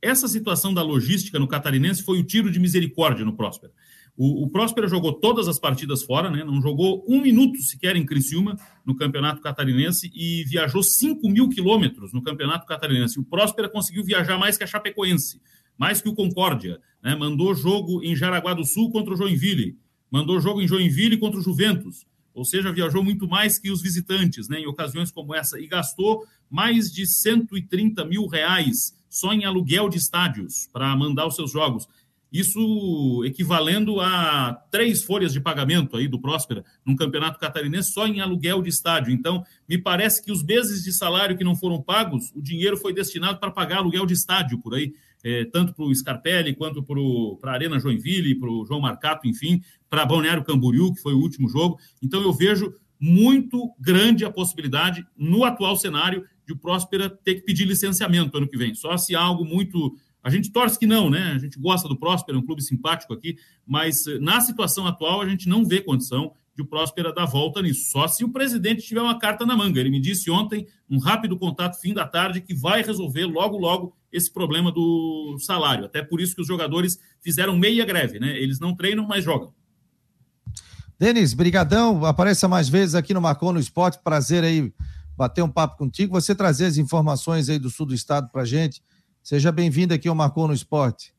essa situação da logística no catarinense foi o tiro de misericórdia no Próspero. O, o Próspero jogou todas as partidas fora, né? não jogou um minuto sequer em Criciúma no Campeonato Catarinense e viajou 5 mil quilômetros no Campeonato Catarinense. O Próspero conseguiu viajar mais que a Chapecoense mais que o Concórdia. Né? Mandou jogo em Jaraguá do Sul contra o Joinville, mandou jogo em Joinville contra o Juventus, ou seja, viajou muito mais que os visitantes né? em ocasiões como essa e gastou mais de 130 mil reais só em aluguel de estádios para mandar os seus jogos. Isso equivalendo a três folhas de pagamento aí do Próspera num campeonato catarinense só em aluguel de estádio. Então, me parece que os meses de salário que não foram pagos, o dinheiro foi destinado para pagar aluguel de estádio por aí é, tanto para o Scarpelli quanto para a Arena Joinville, para o João Marcato, enfim, para Balneário Camboriú, que foi o último jogo. Então eu vejo muito grande a possibilidade, no atual cenário, de o Próspera ter que pedir licenciamento ano que vem. Só se algo muito. A gente torce que não, né? A gente gosta do Próspera, é um clube simpático aqui, mas eh, na situação atual a gente não vê condição de o Próspera dar volta nisso. Só se o presidente tiver uma carta na manga. Ele me disse ontem, um rápido contato, fim da tarde, que vai resolver logo, logo esse problema do salário. Até por isso que os jogadores fizeram meia greve, né? Eles não treinam, mas jogam. Denis, brigadão. Apareça mais vezes aqui no Marcou no Esporte. Prazer aí bater um papo contigo, você trazer as informações aí do sul do estado para gente. Seja bem-vindo aqui ao Marcou no Esporte.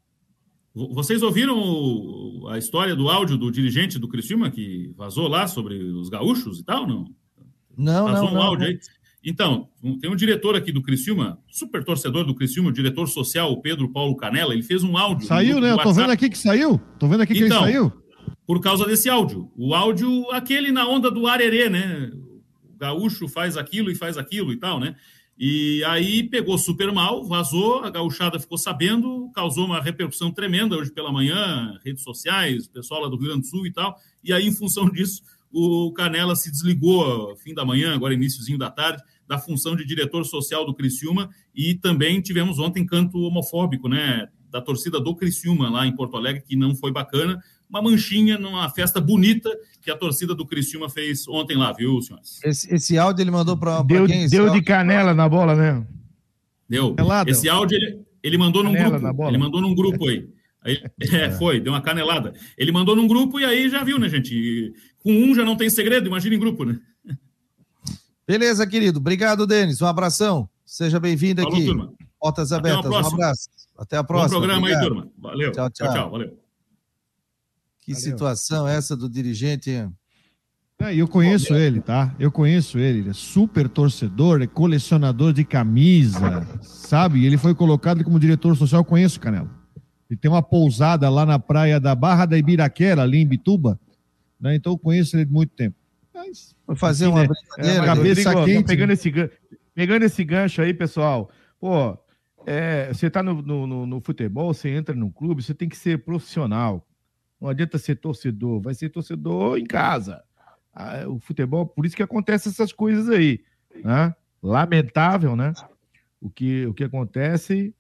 Vocês ouviram a história do áudio do dirigente do Criciúma que vazou lá sobre os gaúchos e tal, não? Não, Vazou não, um áudio não. aí. Então, tem um diretor aqui do Criciúma, super torcedor do Criciúma, o diretor social, o Pedro Paulo Canela, ele fez um áudio. Saiu, né? Eu tô vendo aqui que saiu. Tô vendo aqui que então, ele saiu. Por causa desse áudio. O áudio, aquele na onda do arerê, né? O gaúcho faz aquilo e faz aquilo e tal, né? E aí pegou super mal, vazou, a gauchada ficou sabendo, causou uma repercussão tremenda hoje pela manhã, redes sociais, pessoal lá do Rio Grande do Sul e tal. E aí, em função disso, o Canela se desligou fim da manhã, agora iníciozinho da tarde, da função de diretor social do Criciúma e também tivemos ontem canto homofóbico, né, da torcida do Criciúma lá em Porto Alegre, que não foi bacana, uma manchinha numa festa bonita que a torcida do Criciúma fez ontem lá, viu, senhores? Esse, esse áudio ele mandou para Deu, quem? deu de canela na bola, né? Deu. Esse áudio ele, ele mandou canela num grupo. Ele mandou num grupo aí. Aí, [laughs] é, foi, deu uma canelada. Ele mandou num grupo e aí já viu, né, gente? Com um já não tem segredo, imagina em grupo, né? [laughs] Beleza, querido. Obrigado, Denis. Um abração. Seja bem-vindo aqui. Turma. Portas abertas. Um abraço. Até a próxima. Bom programa Obrigado. aí, turma. Valeu. Tchau, tchau. tchau, tchau. Valeu. Que Valeu. situação essa do dirigente, hein? É, eu conheço Bom, ele, tá? Eu conheço ele. Ele é super torcedor, é colecionador de camisa, sabe? Ele foi colocado como diretor social. Eu conheço, Canela. Ele tem uma pousada lá na praia da Barra da Ibiraquera, ali em Bituba. Né? Então eu conheço ele de muito tempo. Mas, Vou fazer uma né? brincadeira. É, cabeça Rodrigo, quente. Pegando esse, pegando esse gancho aí, pessoal. Pô, é, você tá no, no, no, futebol, você entra num clube, você tem que ser profissional. Não adianta ser torcedor, vai ser torcedor em casa. Ah, o futebol, por isso que acontece essas coisas aí. Né? Lamentável, né? O que, o que acontece,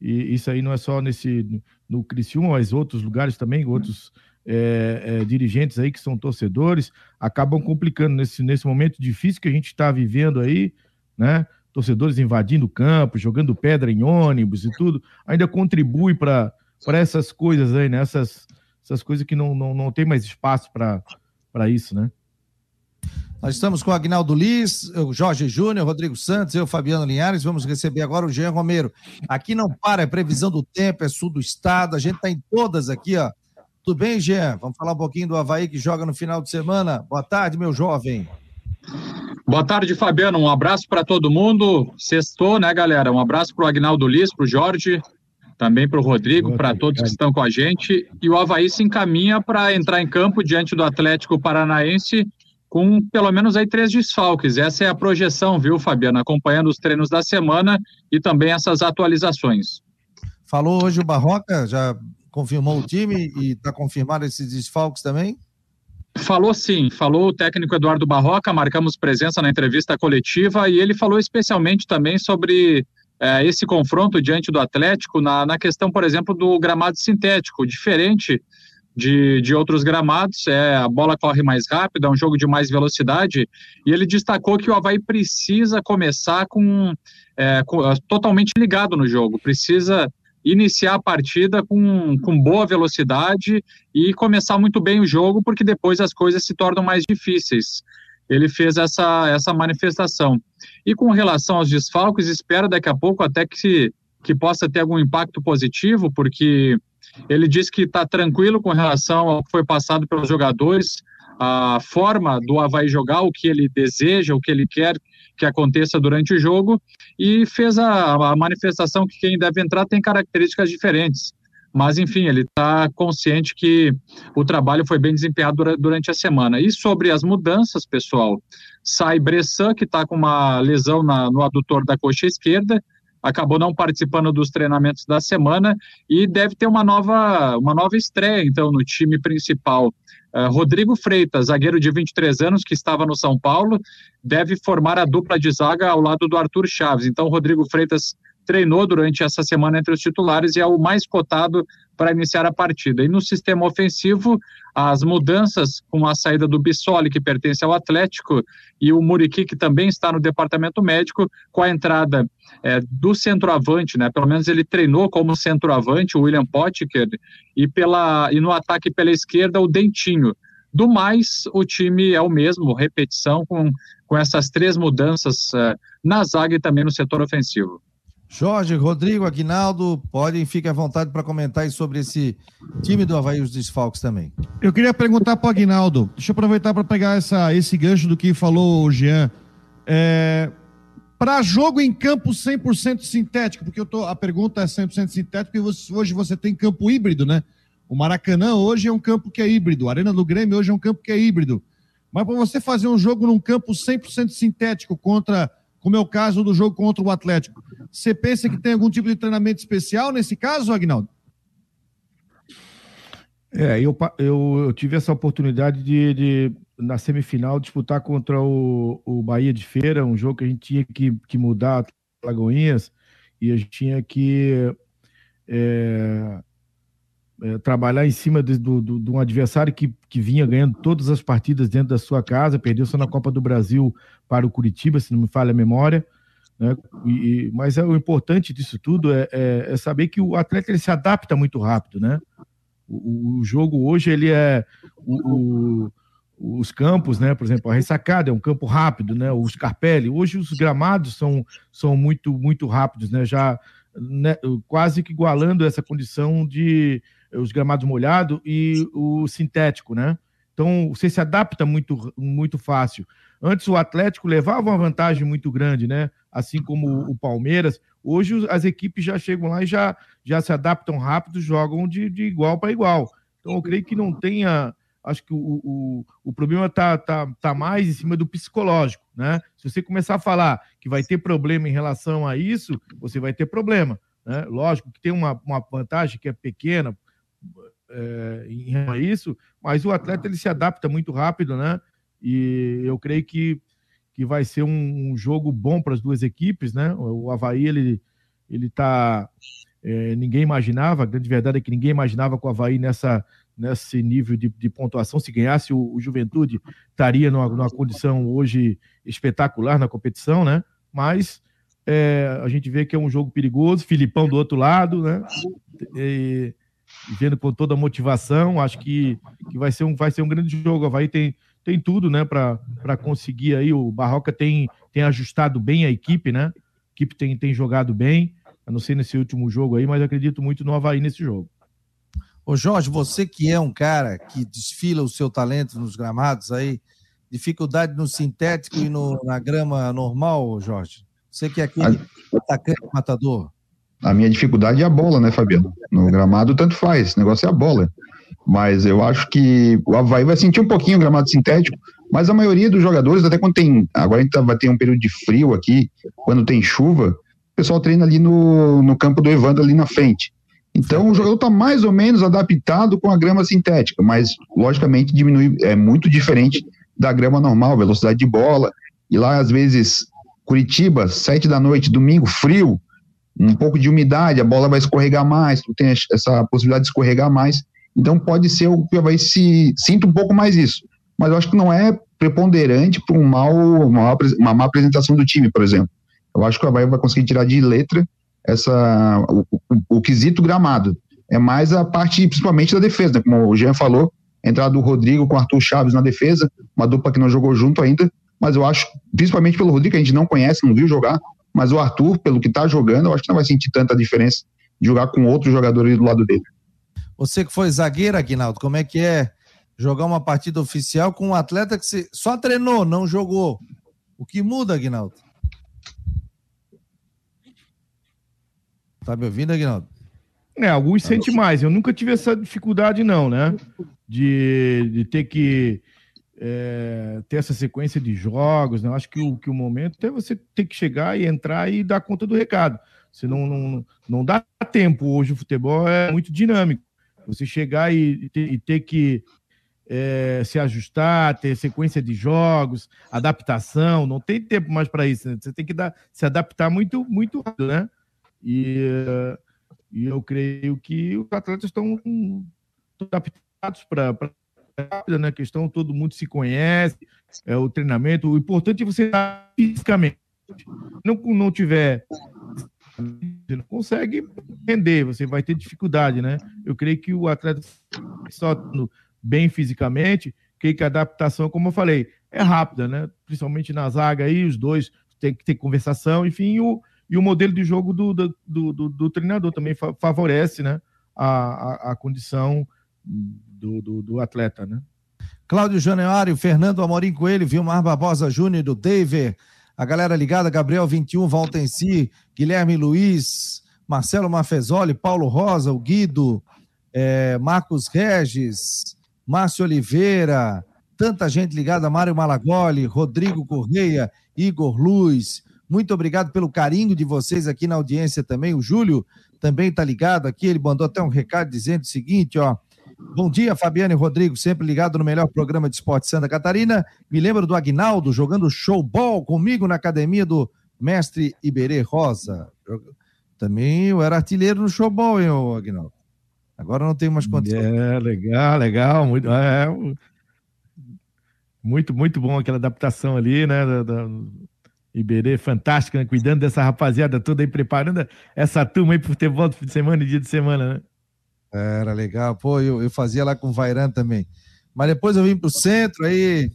e isso aí não é só nesse no Criciúma, mas outros lugares também, outros é, é, dirigentes aí que são torcedores, acabam complicando nesse, nesse momento difícil que a gente está vivendo aí, né? Torcedores invadindo o campo, jogando pedra em ônibus e tudo, ainda contribui para essas coisas aí, né? Essas coisas que não, não, não tem mais espaço para isso, né? Nós estamos com o Agnaldo Liz, o Jorge Júnior, Rodrigo Santos, eu, Fabiano Linhares. Vamos receber agora o Jean Romero. Aqui não para, é previsão do tempo, é sul do estado. A gente está em todas aqui, ó. Tudo bem, Jean? Vamos falar um pouquinho do Havaí que joga no final de semana. Boa tarde, meu jovem. Boa tarde, Fabiano. Um abraço para todo mundo. Sextou, né, galera? Um abraço para o Agnaldo Liz, para o Jorge, também para o Rodrigo, para todos que estão com a gente. E o Havaí se encaminha para entrar em campo diante do Atlético Paranaense com pelo menos aí três desfalques. Essa é a projeção, viu, Fabiano? Acompanhando os treinos da semana e também essas atualizações. Falou hoje o Barroca, já confirmou o time e está confirmado esses desfalques também? Falou sim, falou o técnico Eduardo Barroca, marcamos presença na entrevista coletiva e ele falou especialmente também sobre é, esse confronto diante do Atlético na, na questão, por exemplo, do gramado sintético, diferente de, de outros gramados, é, a bola corre mais rápido, é um jogo de mais velocidade, e ele destacou que o Havaí precisa começar com, é, com totalmente ligado no jogo, precisa iniciar a partida com, com boa velocidade e começar muito bem o jogo, porque depois as coisas se tornam mais difíceis. Ele fez essa, essa manifestação. E com relação aos desfalques, espero daqui a pouco até que, que possa ter algum impacto positivo, porque ele disse que está tranquilo com relação ao que foi passado pelos jogadores, a forma do Havaí jogar, o que ele deseja, o que ele quer que aconteça durante o jogo e fez a, a manifestação que quem deve entrar tem características diferentes. Mas, enfim, ele está consciente que o trabalho foi bem desempenhado durante a semana. E sobre as mudanças, pessoal, sai Bressan, que está com uma lesão na, no adutor da coxa esquerda, acabou não participando dos treinamentos da semana e deve ter uma nova, uma nova estreia, então, no time principal. Uh, Rodrigo Freitas, zagueiro de 23 anos, que estava no São Paulo, deve formar a dupla de zaga ao lado do Arthur Chaves. Então, Rodrigo Freitas treinou durante essa semana entre os titulares e é o mais cotado para iniciar a partida. E no sistema ofensivo, as mudanças com a saída do Bissoli, que pertence ao Atlético, e o Muriqui, que também está no departamento médico, com a entrada é, do centroavante, né? Pelo menos ele treinou como centroavante, o William Potker, e, pela, e no ataque pela esquerda, o Dentinho. Do mais, o time é o mesmo, repetição com, com essas três mudanças uh, na zaga e também no setor ofensivo. Jorge, Rodrigo, Aguinaldo, podem, fiquem à vontade para comentar sobre esse time do Havaí os desfalques também. Eu queria perguntar para o Aguinaldo, deixa eu aproveitar para pegar essa, esse gancho do que falou o Jean. É, para jogo em campo 100% sintético, porque eu tô, a pergunta é 100% sintético, e você, hoje você tem campo híbrido, né? O Maracanã hoje é um campo que é híbrido, a Arena do Grêmio hoje é um campo que é híbrido. Mas para você fazer um jogo num campo 100% sintético contra, como é o caso do jogo contra o Atlético, você pensa que tem algum tipo de treinamento especial nesse caso, Agnaldo? É, eu, eu, eu tive essa oportunidade de, de, na semifinal, disputar contra o, o Bahia de Feira, um jogo que a gente tinha que, que mudar Lagoinhas e a gente tinha que é, é, trabalhar em cima de, do, do, de um adversário que, que vinha ganhando todas as partidas dentro da sua casa, perdeu só na Copa do Brasil para o Curitiba, se não me falha a memória. Né? E, mas é, o importante disso tudo é, é, é, saber que o atleta ele se adapta muito rápido, né? O, o jogo hoje ele é o, o, os campos, né? Por exemplo, a ressacada é um campo rápido, né? O Scarpelli. Hoje os gramados são, são muito muito rápidos, né? Já né, quase que igualando essa condição de os gramados molhados e o sintético, né? Então você se adapta muito muito fácil. Antes o Atlético levava uma vantagem muito grande, né? Assim como o Palmeiras. Hoje as equipes já chegam lá e já, já se adaptam rápido, jogam de, de igual para igual. Então eu creio que não tenha. Acho que o, o, o problema está tá, tá mais em cima do psicológico, né? Se você começar a falar que vai ter problema em relação a isso, você vai ter problema. Né? Lógico que tem uma, uma vantagem que é pequena é, em relação a isso, mas o atleta ele se adapta muito rápido, né? E eu creio que, que vai ser um, um jogo bom para as duas equipes, né? O Havaí, ele, ele tá. É, ninguém imaginava, a grande verdade é que ninguém imaginava com o Havaí nessa, nesse nível de, de pontuação. Se ganhasse o, o Juventude, estaria numa, numa, condição hoje espetacular na competição, né? Mas é, a gente vê que é um jogo perigoso, Filipão do outro lado, né? E, vendo com toda a motivação, acho que, que vai, ser um, vai ser um grande jogo. O Havaí tem, tem tudo, né, para conseguir aí. O Barroca tem, tem ajustado bem a equipe, né? A equipe tem, tem jogado bem. Eu não sei nesse último jogo aí, mas acredito muito no Havaí nesse jogo. Ô Jorge, você que é um cara que desfila o seu talento nos gramados aí, dificuldade no sintético e no, na grama normal, Jorge? Você que é aquele a... atacante matador. A minha dificuldade é a bola, né, Fabiano? No gramado, tanto faz. O negócio é a bola. Mas eu acho que o Havaí vai sentir um pouquinho o gramado sintético, mas a maioria dos jogadores, até quando tem. Agora a gente tá, vai ter um período de frio aqui, quando tem chuva, o pessoal treina ali no, no campo do Evandro, ali na frente. Então o jogador está mais ou menos adaptado com a grama sintética, mas logicamente diminui, é muito diferente da grama normal, velocidade de bola. E lá, às vezes, Curitiba, sete da noite, domingo, frio, um pouco de umidade, a bola vai escorregar mais, tu tem essa possibilidade de escorregar mais. Então pode ser o que vai se sinta um pouco mais isso. Mas eu acho que não é preponderante para um mal, uma, uma má apresentação do time, por exemplo. Eu acho que o Havaí vai conseguir tirar de letra essa, o, o, o quesito gramado. É mais a parte, principalmente, da defesa, né? como o Jean falou, a entrada do Rodrigo com o Arthur Chaves na defesa, uma dupla que não jogou junto ainda, mas eu acho, principalmente pelo Rodrigo, que a gente não conhece, não viu jogar, mas o Arthur, pelo que está jogando, eu acho que não vai sentir tanta diferença de jogar com outros jogadores do lado dele. Você que foi zagueiro, Aguinaldo, como é que é jogar uma partida oficial com um atleta que você só treinou, não jogou? O que muda, Aguinaldo? Tá me ouvindo, Aguinaldo? É, alguns sentem mais. Eu nunca tive essa dificuldade, não, né? De, de ter que é, ter essa sequência de jogos. Né? Eu acho que o, que o momento é você ter que chegar e entrar e dar conta do recado. Você não, não, não dá tempo. Hoje o futebol é muito dinâmico. Você chegar e, ter, e ter que é, se ajustar, ter sequência de jogos, adaptação, não tem tempo mais para isso. Né? Você tem que dar, se adaptar muito, muito rápido, né? E, e eu creio que os atletas estão adaptados para rápida, né? A questão todo mundo se conhece, é o treinamento. O importante é você estar fisicamente. Não não tiver você não consegue render, você vai ter dificuldade, né? Eu creio que o atleta só bem fisicamente, creio que a adaptação, como eu falei, é rápida, né? Principalmente na zaga aí, os dois tem que ter conversação, enfim, o, e o modelo de jogo do, do, do, do treinador também favorece, né? A, a, a condição do, do, do, atleta, né? Cláudio Januário, Fernando Amorim Coelho, Vilmar Barbosa Júnior, do Daver, a galera ligada, Gabriel 21, Valtenci, Guilherme Luiz, Marcelo Mafezoli, Paulo Rosa, o Guido, é, Marcos Regis, Márcio Oliveira, tanta gente ligada, Mário Malagoli, Rodrigo Correia, Igor Luz. Muito obrigado pelo carinho de vocês aqui na audiência também. O Júlio também está ligado aqui, ele mandou até um recado dizendo o seguinte, ó. Bom dia, Fabiano e Rodrigo, sempre ligado no melhor programa de esporte Santa Catarina. Me lembro do Agnaldo jogando showball comigo na academia do mestre Iberê Rosa. Também eu era artilheiro no showball, hein, Agnaldo? Agora não tenho mais condições. É, legal, legal. Muito, é, muito, muito bom aquela adaptação ali, né? Da, da Iberê, fantástica, né? cuidando dessa rapaziada toda aí, preparando essa turma aí pro futebol de fim de semana e dia de semana, né? Era legal. Pô, eu, eu fazia lá com o Vairan também. Mas depois eu vim pro centro, aí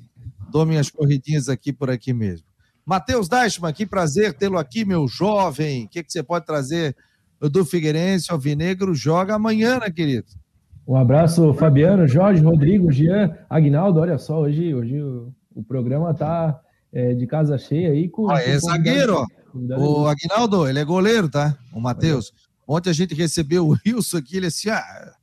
dou minhas corridinhas aqui por aqui mesmo. Matheus Deichmann, que prazer tê-lo aqui, meu jovem. O que, que você pode trazer do Figueirense, Alvinegro, joga amanhã, né, querido? Um abraço, Fabiano, Jorge, Rodrigo, Jean, Agnaldo. Olha só, hoje, hoje o, o programa tá é, de casa cheia aí. Com, ah, é zagueiro, ó. O Agnaldo, ele é goleiro, tá? O Matheus. Ontem a gente recebeu o Wilson aqui, ele assim, ah,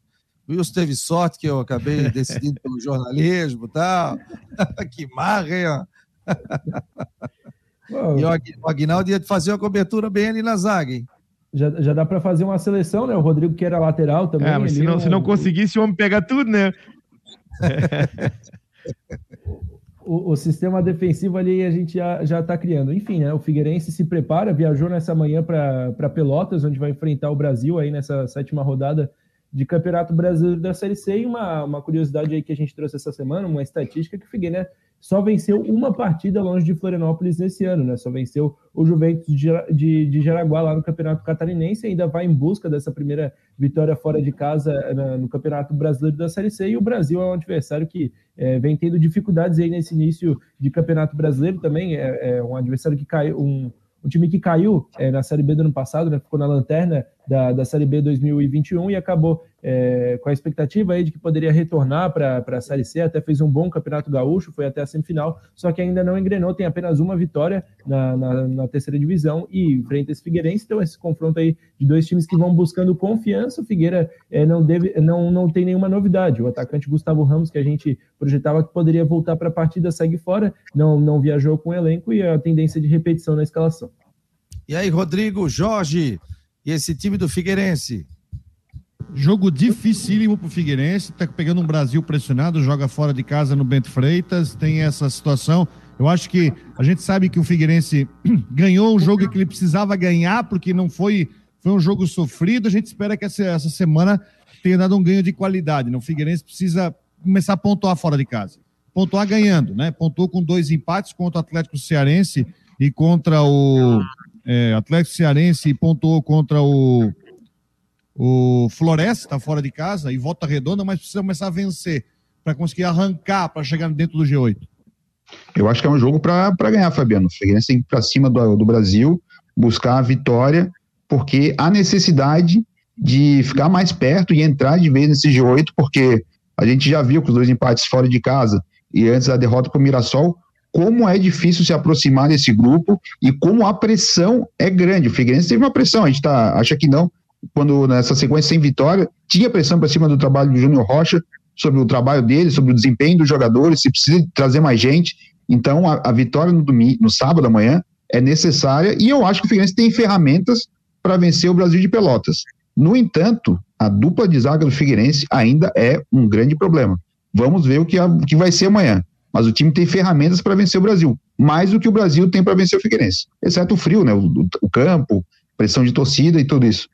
o Wilson teve sorte que eu acabei [laughs] decidindo pelo jornalismo e tal. [laughs] que marra, hein, ó. [laughs] e o Agnaldo ia fazer uma cobertura bem ali na zaga, hein? Já, já dá para fazer uma seleção, né? O Rodrigo que era lateral também. É, mas se não, se não conseguisse, o homem pega tudo, né? O, o, sistema defensivo ali a gente já está criando. Enfim, né? O Figueirense se prepara, viajou nessa manhã para Pelotas, onde vai enfrentar o Brasil aí nessa sétima rodada de Campeonato Brasileiro da Série C. E uma, uma curiosidade aí que a gente trouxe essa semana, uma estatística que o Figueirense só venceu uma partida longe de Florianópolis nesse ano, né? Só venceu o Juventus de, de, de Jaraguá lá no Campeonato Catarinense, ainda vai em busca dessa primeira vitória fora de casa na, no Campeonato Brasileiro da Série C, e o Brasil é um adversário que é, vem tendo dificuldades aí nesse início de Campeonato Brasileiro também, é, é um adversário que caiu, um, um time que caiu é, na Série B do ano passado, né, ficou na lanterna da, da Série B 2021 e acabou é, com a expectativa aí de que poderia retornar para a Série C, até fez um bom campeonato gaúcho, foi até a semifinal, só que ainda não engrenou, tem apenas uma vitória na, na, na terceira divisão e enfrenta esse Figueirense, então esse confronto aí de dois times que vão buscando confiança, o Figueira é, não, deve, não, não tem nenhuma novidade, o atacante Gustavo Ramos, que a gente projetava que poderia voltar para a partida, segue fora, não, não viajou com o elenco e a tendência de repetição na escalação. E aí, Rodrigo, Jorge, e esse time do Figueirense? Jogo dificílimo o Figueirense, está pegando um Brasil pressionado, joga fora de casa no Bento Freitas, tem essa situação. Eu acho que a gente sabe que o Figueirense [clears throat] ganhou um jogo que ele precisava ganhar, porque não foi, foi um jogo sofrido. A gente espera que essa, essa semana tenha dado um ganho de qualidade. Né? O Figueirense precisa começar a pontuar fora de casa. Pontuar ganhando, né? Pontuou com dois empates contra o Atlético Cearense e contra o é, Atlético Cearense pontuou contra o, o Floresta, fora de casa, e volta redonda, mas precisa começar a vencer para conseguir arrancar para chegar dentro do G8. Eu acho que é um jogo para ganhar, Fabiano. O Figueirense tem que ir para cima do, do Brasil, buscar a vitória, porque há necessidade de ficar mais perto e entrar de vez nesse G8, porque a gente já viu que os dois empates fora de casa e antes a derrota para o Mirassol como é difícil se aproximar desse grupo e como a pressão é grande. O Figueirense teve uma pressão, a gente tá, acha que não, quando nessa sequência sem vitória, tinha pressão para cima do trabalho do Júnior Rocha, sobre o trabalho dele, sobre o desempenho dos jogadores, se precisa trazer mais gente. Então, a, a vitória no domingo, no sábado amanhã, é necessária e eu acho que o Figueirense tem ferramentas para vencer o Brasil de Pelotas. No entanto, a dupla de zaga do Figueirense ainda é um grande problema. Vamos ver o que, a, o que vai ser amanhã. Mas o time tem ferramentas para vencer o Brasil, mais do que o Brasil tem para vencer o Figueirense, exceto o frio, né? O, o campo, pressão de torcida e tudo isso.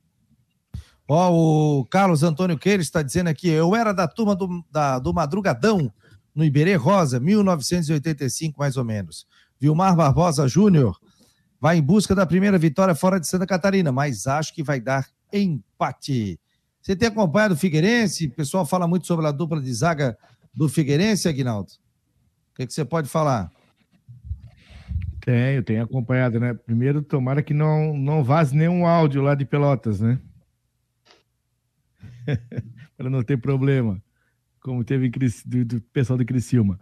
Ó, oh, o Carlos Antônio Queires está dizendo aqui, eu era da turma do, da, do Madrugadão, no Iberê Rosa, 1985 mais ou menos. Vilmar Barbosa Júnior vai em busca da primeira vitória fora de Santa Catarina, mas acho que vai dar empate. Você tem acompanhado o Figueirense? O pessoal fala muito sobre a dupla de zaga do Figueirense, Aguinaldo? Que, que você pode falar? Tenho, tenho acompanhado, né? Primeiro, tomara que não, não vaze nenhum áudio lá de Pelotas, né? [laughs] Para não ter problema, como teve do, do pessoal do Criciúma.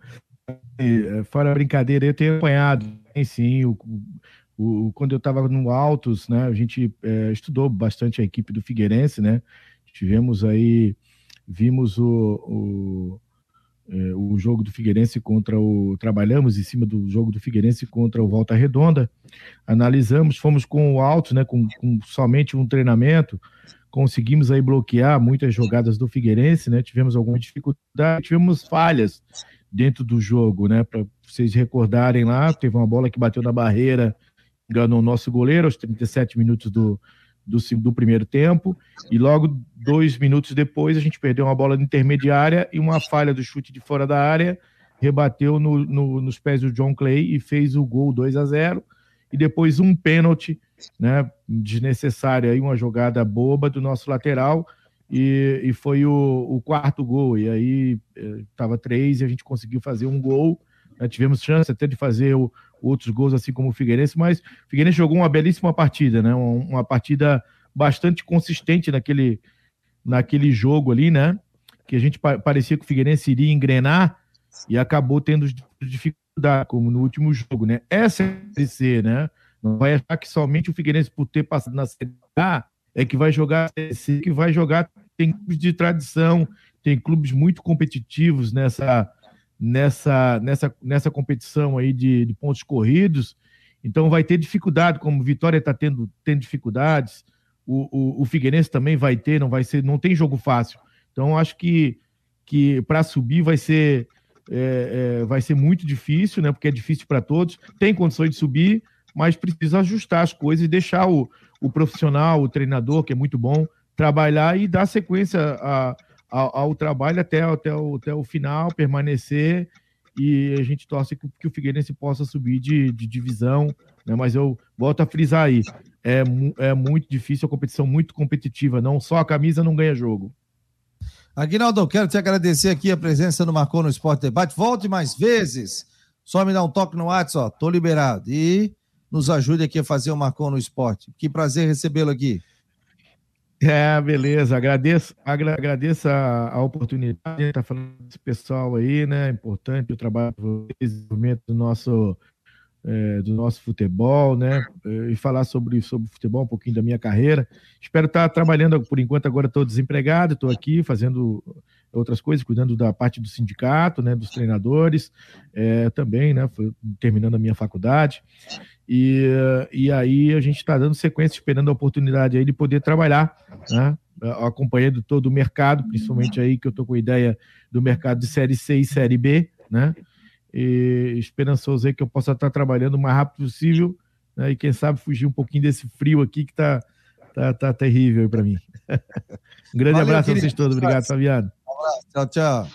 E, eh, fora a brincadeira, eu tenho acompanhado, sim, o, o, quando eu estava no Altos, né, a gente é, estudou bastante a equipe do Figueirense, né? Tivemos aí, vimos o, o, é, o jogo do Figueirense contra o. Trabalhamos em cima do jogo do Figueirense contra o Volta Redonda, analisamos, fomos com o Altos, né, com, com somente um treinamento, conseguimos aí bloquear muitas jogadas do Figueirense, né? Tivemos alguma dificuldade, tivemos falhas dentro do jogo, né? Para vocês recordarem lá, teve uma bola que bateu na barreira, enganou o nosso goleiro aos 37 minutos do, do, do primeiro tempo, e logo dois minutos depois a gente perdeu uma bola intermediária e uma falha do chute de fora da área, rebateu no, no, nos pés do John Clay e fez o gol 2 a 0 e depois um pênalti, né, desnecessário aí, uma jogada boba do nosso lateral, e, e foi o, o quarto gol, e aí estava eh, três e a gente conseguiu fazer um gol, né, tivemos chance até de fazer o, outros gols, assim como o Figueirense, mas o Figueirense jogou uma belíssima partida, né? Uma, partida bastante consistente naquele, naquele jogo ali, né? Que a gente parecia que o Figueirense iria engrenar e acabou tendo dificuldade, como no último jogo, né? Essa é a C, né? Não vai achar que somente o Figueirense, por ter passado na Série A, é que vai jogar que vai jogar. Tem clubes de tradição, tem clubes muito competitivos nessa nessa, nessa, nessa competição aí de, de pontos corridos. Então vai ter dificuldade, como Vitória está tendo, tendo dificuldades, o, o, o, Figueirense também vai ter, não vai ser, não tem jogo fácil. Então acho que, que para subir vai ser é, é, vai ser muito difícil, né? Porque é difícil para todos. Tem condições de subir, mas precisa ajustar as coisas e deixar o, o profissional, o treinador, que é muito bom, trabalhar e dar sequência a, ao, ao trabalho até, até, o, até o final, permanecer e a gente torce que, que o Figueirense possa subir de, de divisão, né? mas eu volto a frisar aí, é, é muito difícil, a competição muito competitiva, não só a camisa não ganha jogo. Aguinaldo, quero te agradecer aqui a presença no Marcou no Esporte Debate, volte mais vezes, só me dá um toque no WhatsApp, ó, tô liberado, e nos ajude aqui a fazer o Marcou no Esporte, que prazer recebê-lo aqui. É, beleza. Agradeço, agradeço a, a oportunidade de estar falando desse pessoal aí, né? Importante o trabalho do desenvolvimento do nosso, é, do nosso futebol, né? É, e falar sobre, sobre futebol, um pouquinho da minha carreira. Espero estar trabalhando, por enquanto, agora estou desempregado, estou aqui fazendo outras coisas, cuidando da parte do sindicato, né? Dos treinadores, é, também, né? terminando a minha faculdade. E, e aí a gente está dando sequência, esperando a oportunidade aí de poder trabalhar, né? acompanhando todo o mercado, principalmente aí que eu estou com a ideia do mercado de Série C e Série B, né? E esperançoso aí que eu possa estar trabalhando o mais rápido possível né? e quem sabe fugir um pouquinho desse frio aqui que está tá, tá terrível para mim. [laughs] um grande Valeu, abraço a vocês todos. Obrigado, Fabiano. Tchau, tchau.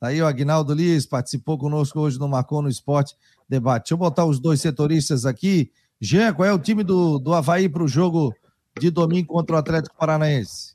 Tá aí o Agnaldo Liz participou conosco hoje no Marcou no Esporte debate. Deixa eu botar os dois setoristas aqui. Jean, qual é o time do, do Havaí para o jogo de domingo contra o Atlético Paranaense?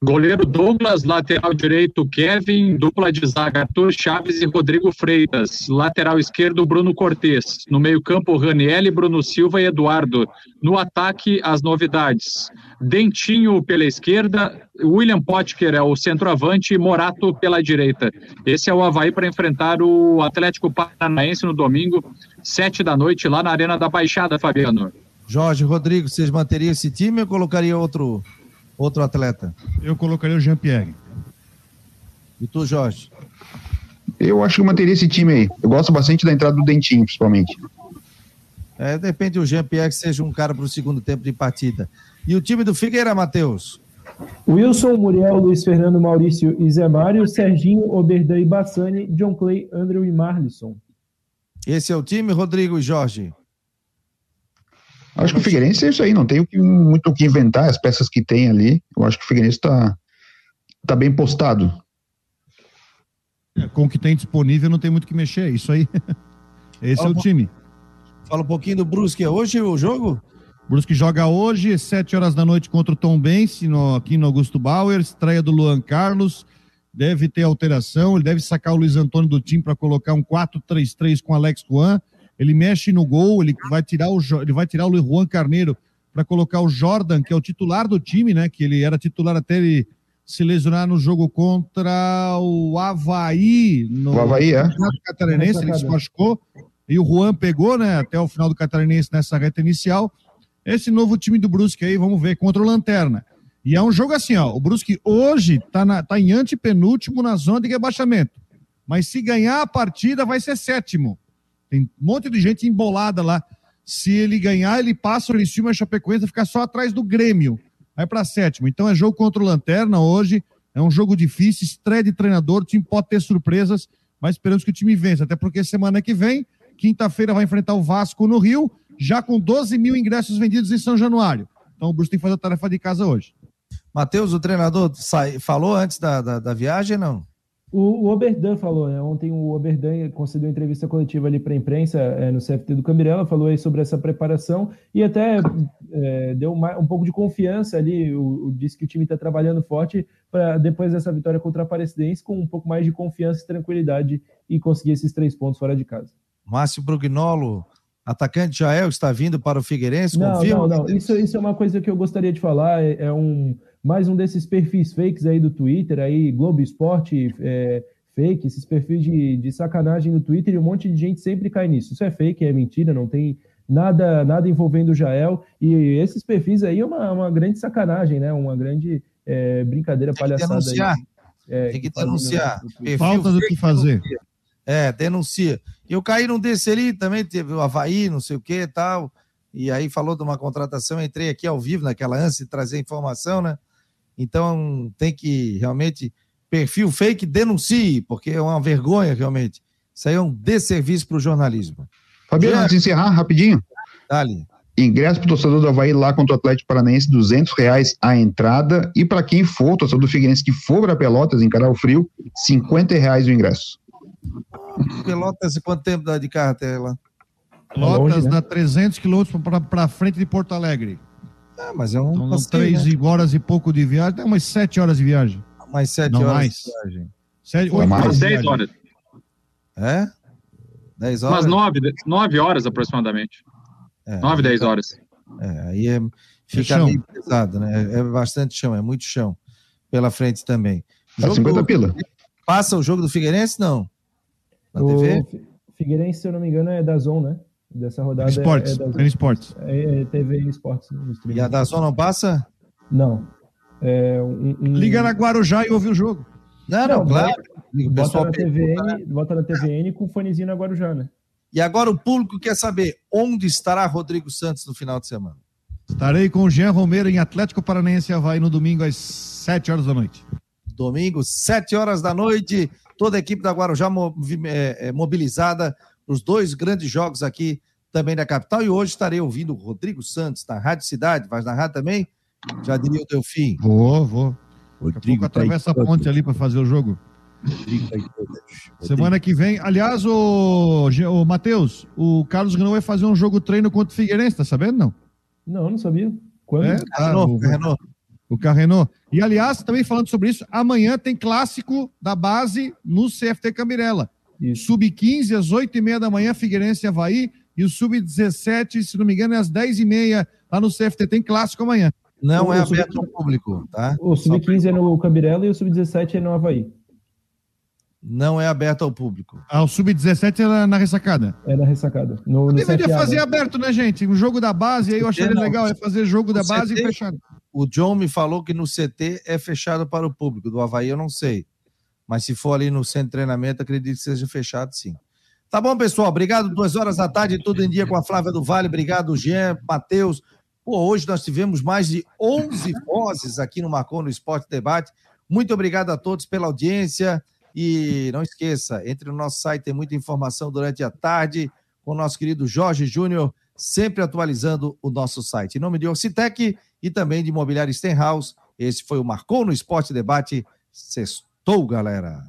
Goleiro Douglas, lateral direito Kevin, dupla de zaga Arthur Chaves e Rodrigo Freitas. Lateral esquerdo Bruno Cortes. No meio-campo Raniel, Bruno Silva e Eduardo. No ataque, as novidades. Dentinho pela esquerda, William Potker é o centroavante e Morato pela direita. Esse é o Havaí para enfrentar o Atlético Paranaense no domingo, sete da noite, lá na Arena da Baixada, Fabiano. Jorge Rodrigo, vocês manteriam esse time ou colocaria outro outro atleta? Eu colocaria o Jean-Pierre. E tu, Jorge? Eu acho que eu manteria esse time aí. Eu gosto bastante da entrada do Dentinho, principalmente. É, depende do Jean-Pierre que seja um cara para o segundo tempo de partida. E o time do Figueira, Matheus? Wilson, Muriel, Luiz Fernando, Maurício e Zé Mário, Serginho, Oberdan e Bassani, John Clay, Andrew e Marlisson. Esse é o time, Rodrigo e Jorge? Acho que o Figueirense é isso aí, não tem muito o que inventar, as peças que tem ali. Eu acho que o Figueirense está tá bem postado. É, com o que tem disponível, não tem muito o que mexer, é isso aí. [laughs] Esse Fala é o time. Fala um pouquinho do Brusque. É hoje o jogo? Brusque joga hoje, 7 horas da noite contra o Tom Bense, no, aqui no Augusto Bauer, estreia do Luan Carlos. deve ter alteração, ele deve sacar o Luiz Antônio do time para colocar um 4-3-3 com Alex Juan. Ele mexe no gol, ele vai tirar o, ele vai tirar o Juan Carneiro para colocar o Jordan, que é o titular do time, né? Que ele era titular até ele se lesionar no jogo contra o Havaí. No o Havaí, é. Catarinense, ele se machucou. E o Juan pegou, né? Até o final do Catarinense nessa reta inicial. Esse novo time do Brusque aí, vamos ver, contra o Lanterna. E é um jogo assim, ó. O Brusque hoje tá, na, tá em antepenúltimo na zona de rebaixamento. Mas se ganhar a partida, vai ser sétimo. Tem um monte de gente embolada lá. Se ele ganhar, ele passa o Criciúma a Chapecoense, ficar só atrás do Grêmio. Vai para sétimo. Então é jogo contra o Lanterna hoje. É um jogo difícil, estreia de treinador. O time pode ter surpresas, mas esperamos que o time vença. Até porque semana que vem, quinta-feira, vai enfrentar o Vasco no Rio, já com 12 mil ingressos vendidos em São Januário. Então o Bruce tem que fazer a tarefa de casa hoje. Matheus, o treinador falou antes da, da, da viagem, não? O, o Oberdan falou, né? Ontem o Oberdan concedeu entrevista coletiva ali para a imprensa é, no CFT do Cambirela, falou aí sobre essa preparação e até é, deu uma, um pouco de confiança ali. O, o disse que o time está trabalhando forte para depois dessa vitória contra a Aparecidense, com um pouco mais de confiança e tranquilidade e conseguir esses três pontos fora de casa. Márcio Brugnolo, atacante Jael, está vindo para o Figueirense? Não, confirma? não, não. Isso, isso é uma coisa que eu gostaria de falar. É, é um mais um desses perfis fakes aí do Twitter, aí Globo Esporte é, fake, esses perfis de, de sacanagem no Twitter e um monte de gente sempre cai nisso. Isso é fake, é mentira, não tem nada nada envolvendo o Jael. E esses perfis aí é uma, uma grande sacanagem, né? Uma grande é, brincadeira, tem palhaçada. Que denunciar. Aí, é, tem que denunciar. Falta do que fazer. É, denuncia. Eu caí num desse ali, também teve o Havaí, não sei o que e tal. E aí falou de uma contratação, entrei aqui ao vivo naquela ânsia de trazer informação, né? Então tem que realmente perfil fake denuncie, porque é uma vergonha realmente. Isso aí é um desserviço para o jornalismo. Fabiano, antes de encerrar, rapidinho. Dali. Ingresso para o torcedor do Havaí lá contra o Atlético Paranaense, 200 reais a entrada. E para quem for, torcedor do Figueirense que for para Pelotas, encarar o frio, 50 reais o ingresso. Pelotas, quanto tempo dá de carro até lá? Pelotas longe, né? dá 300 quilômetros para frente de Porto Alegre. Ah, mas é um então, passeio, três né? horas e pouco de viagem, dá umas sete horas de viagem. Mais sete Não, horas mais. de viagem. Sete, oito mais. horas. Dez horas. É? Dez horas? Umas nove, nove horas aproximadamente. É, nove, dez horas. É, aí é, fica é meio pesado, né? É, é bastante chão, é muito chão pela frente também. Dá 50 do... pila. Passa o jogo do Figueirense, não? Na o TV? Figueirense, se eu não me engano, é da Zon, né? Dessa rodada. Esportes, é, é, da, esportes. É, é TV Esportes. E a da Zona não passa? Não. É, um, um... Liga na Guarujá e ouve o jogo. Não, não, não claro. Bota, na TVN, né? bota na TVN com o fonezinho na Guarujá, né? E agora o público quer saber onde estará Rodrigo Santos no final de semana. Estarei com o Jean Romero em Atlético Paranaense Havaí no domingo às 7 horas da noite. Domingo, 7 horas da noite. Toda a equipe da Guarujá é, é, mobilizada os dois grandes jogos aqui também da capital. E hoje estarei ouvindo o Rodrigo Santos na Rádio Cidade. Vai narrar também? Já diria o teu fim. Vou, vou. Rodrigo Daqui a pouco atravessa a ponte ali para fazer o jogo. Semana que vem, aliás, o, o Matheus, o Carlos Renault vai fazer um jogo treino contra o Figueirense, tá sabendo não? Não, não sabia. Quando? É, tá, o, Carrenou. o Carrenou. E aliás, também falando sobre isso, amanhã tem clássico da base no CFT Camirela. Sub-15, às 8h30 da manhã, Figueirense e Havaí. E o Sub-17, se não me engano, é às 10h30 lá no CFT. Tem clássico amanhã. Não o é aberto ao público, tá? O Sub-15 é no Cabirela e o Sub-17 é no Havaí. Não é aberto ao público. Ah, o Sub-17 é na ressacada? É na ressacada. No, no deveria fazer né? aberto, né, gente? O jogo da base, aí eu acharia não. legal, é fazer jogo da base CT, e fechado. O John me falou que no CT é fechado para o público. Do Havaí eu não sei. Mas se for ali no centro de treinamento, acredito que seja fechado sim. Tá bom, pessoal. Obrigado. Duas horas da tarde, tudo em dia com a Flávia do Vale. Obrigado, Jean, Matheus. Pô, hoje nós tivemos mais de 11 [laughs] vozes aqui no Marcou no Esporte Debate. Muito obrigado a todos pela audiência. E não esqueça, entre no nosso site, tem muita informação durante a tarde com o nosso querido Jorge Júnior, sempre atualizando o nosso site. Em nome de Orcitec e também de Imobiliário Stenhouse, esse foi o Marcou no Esporte Debate. Sexto Sextou, galera!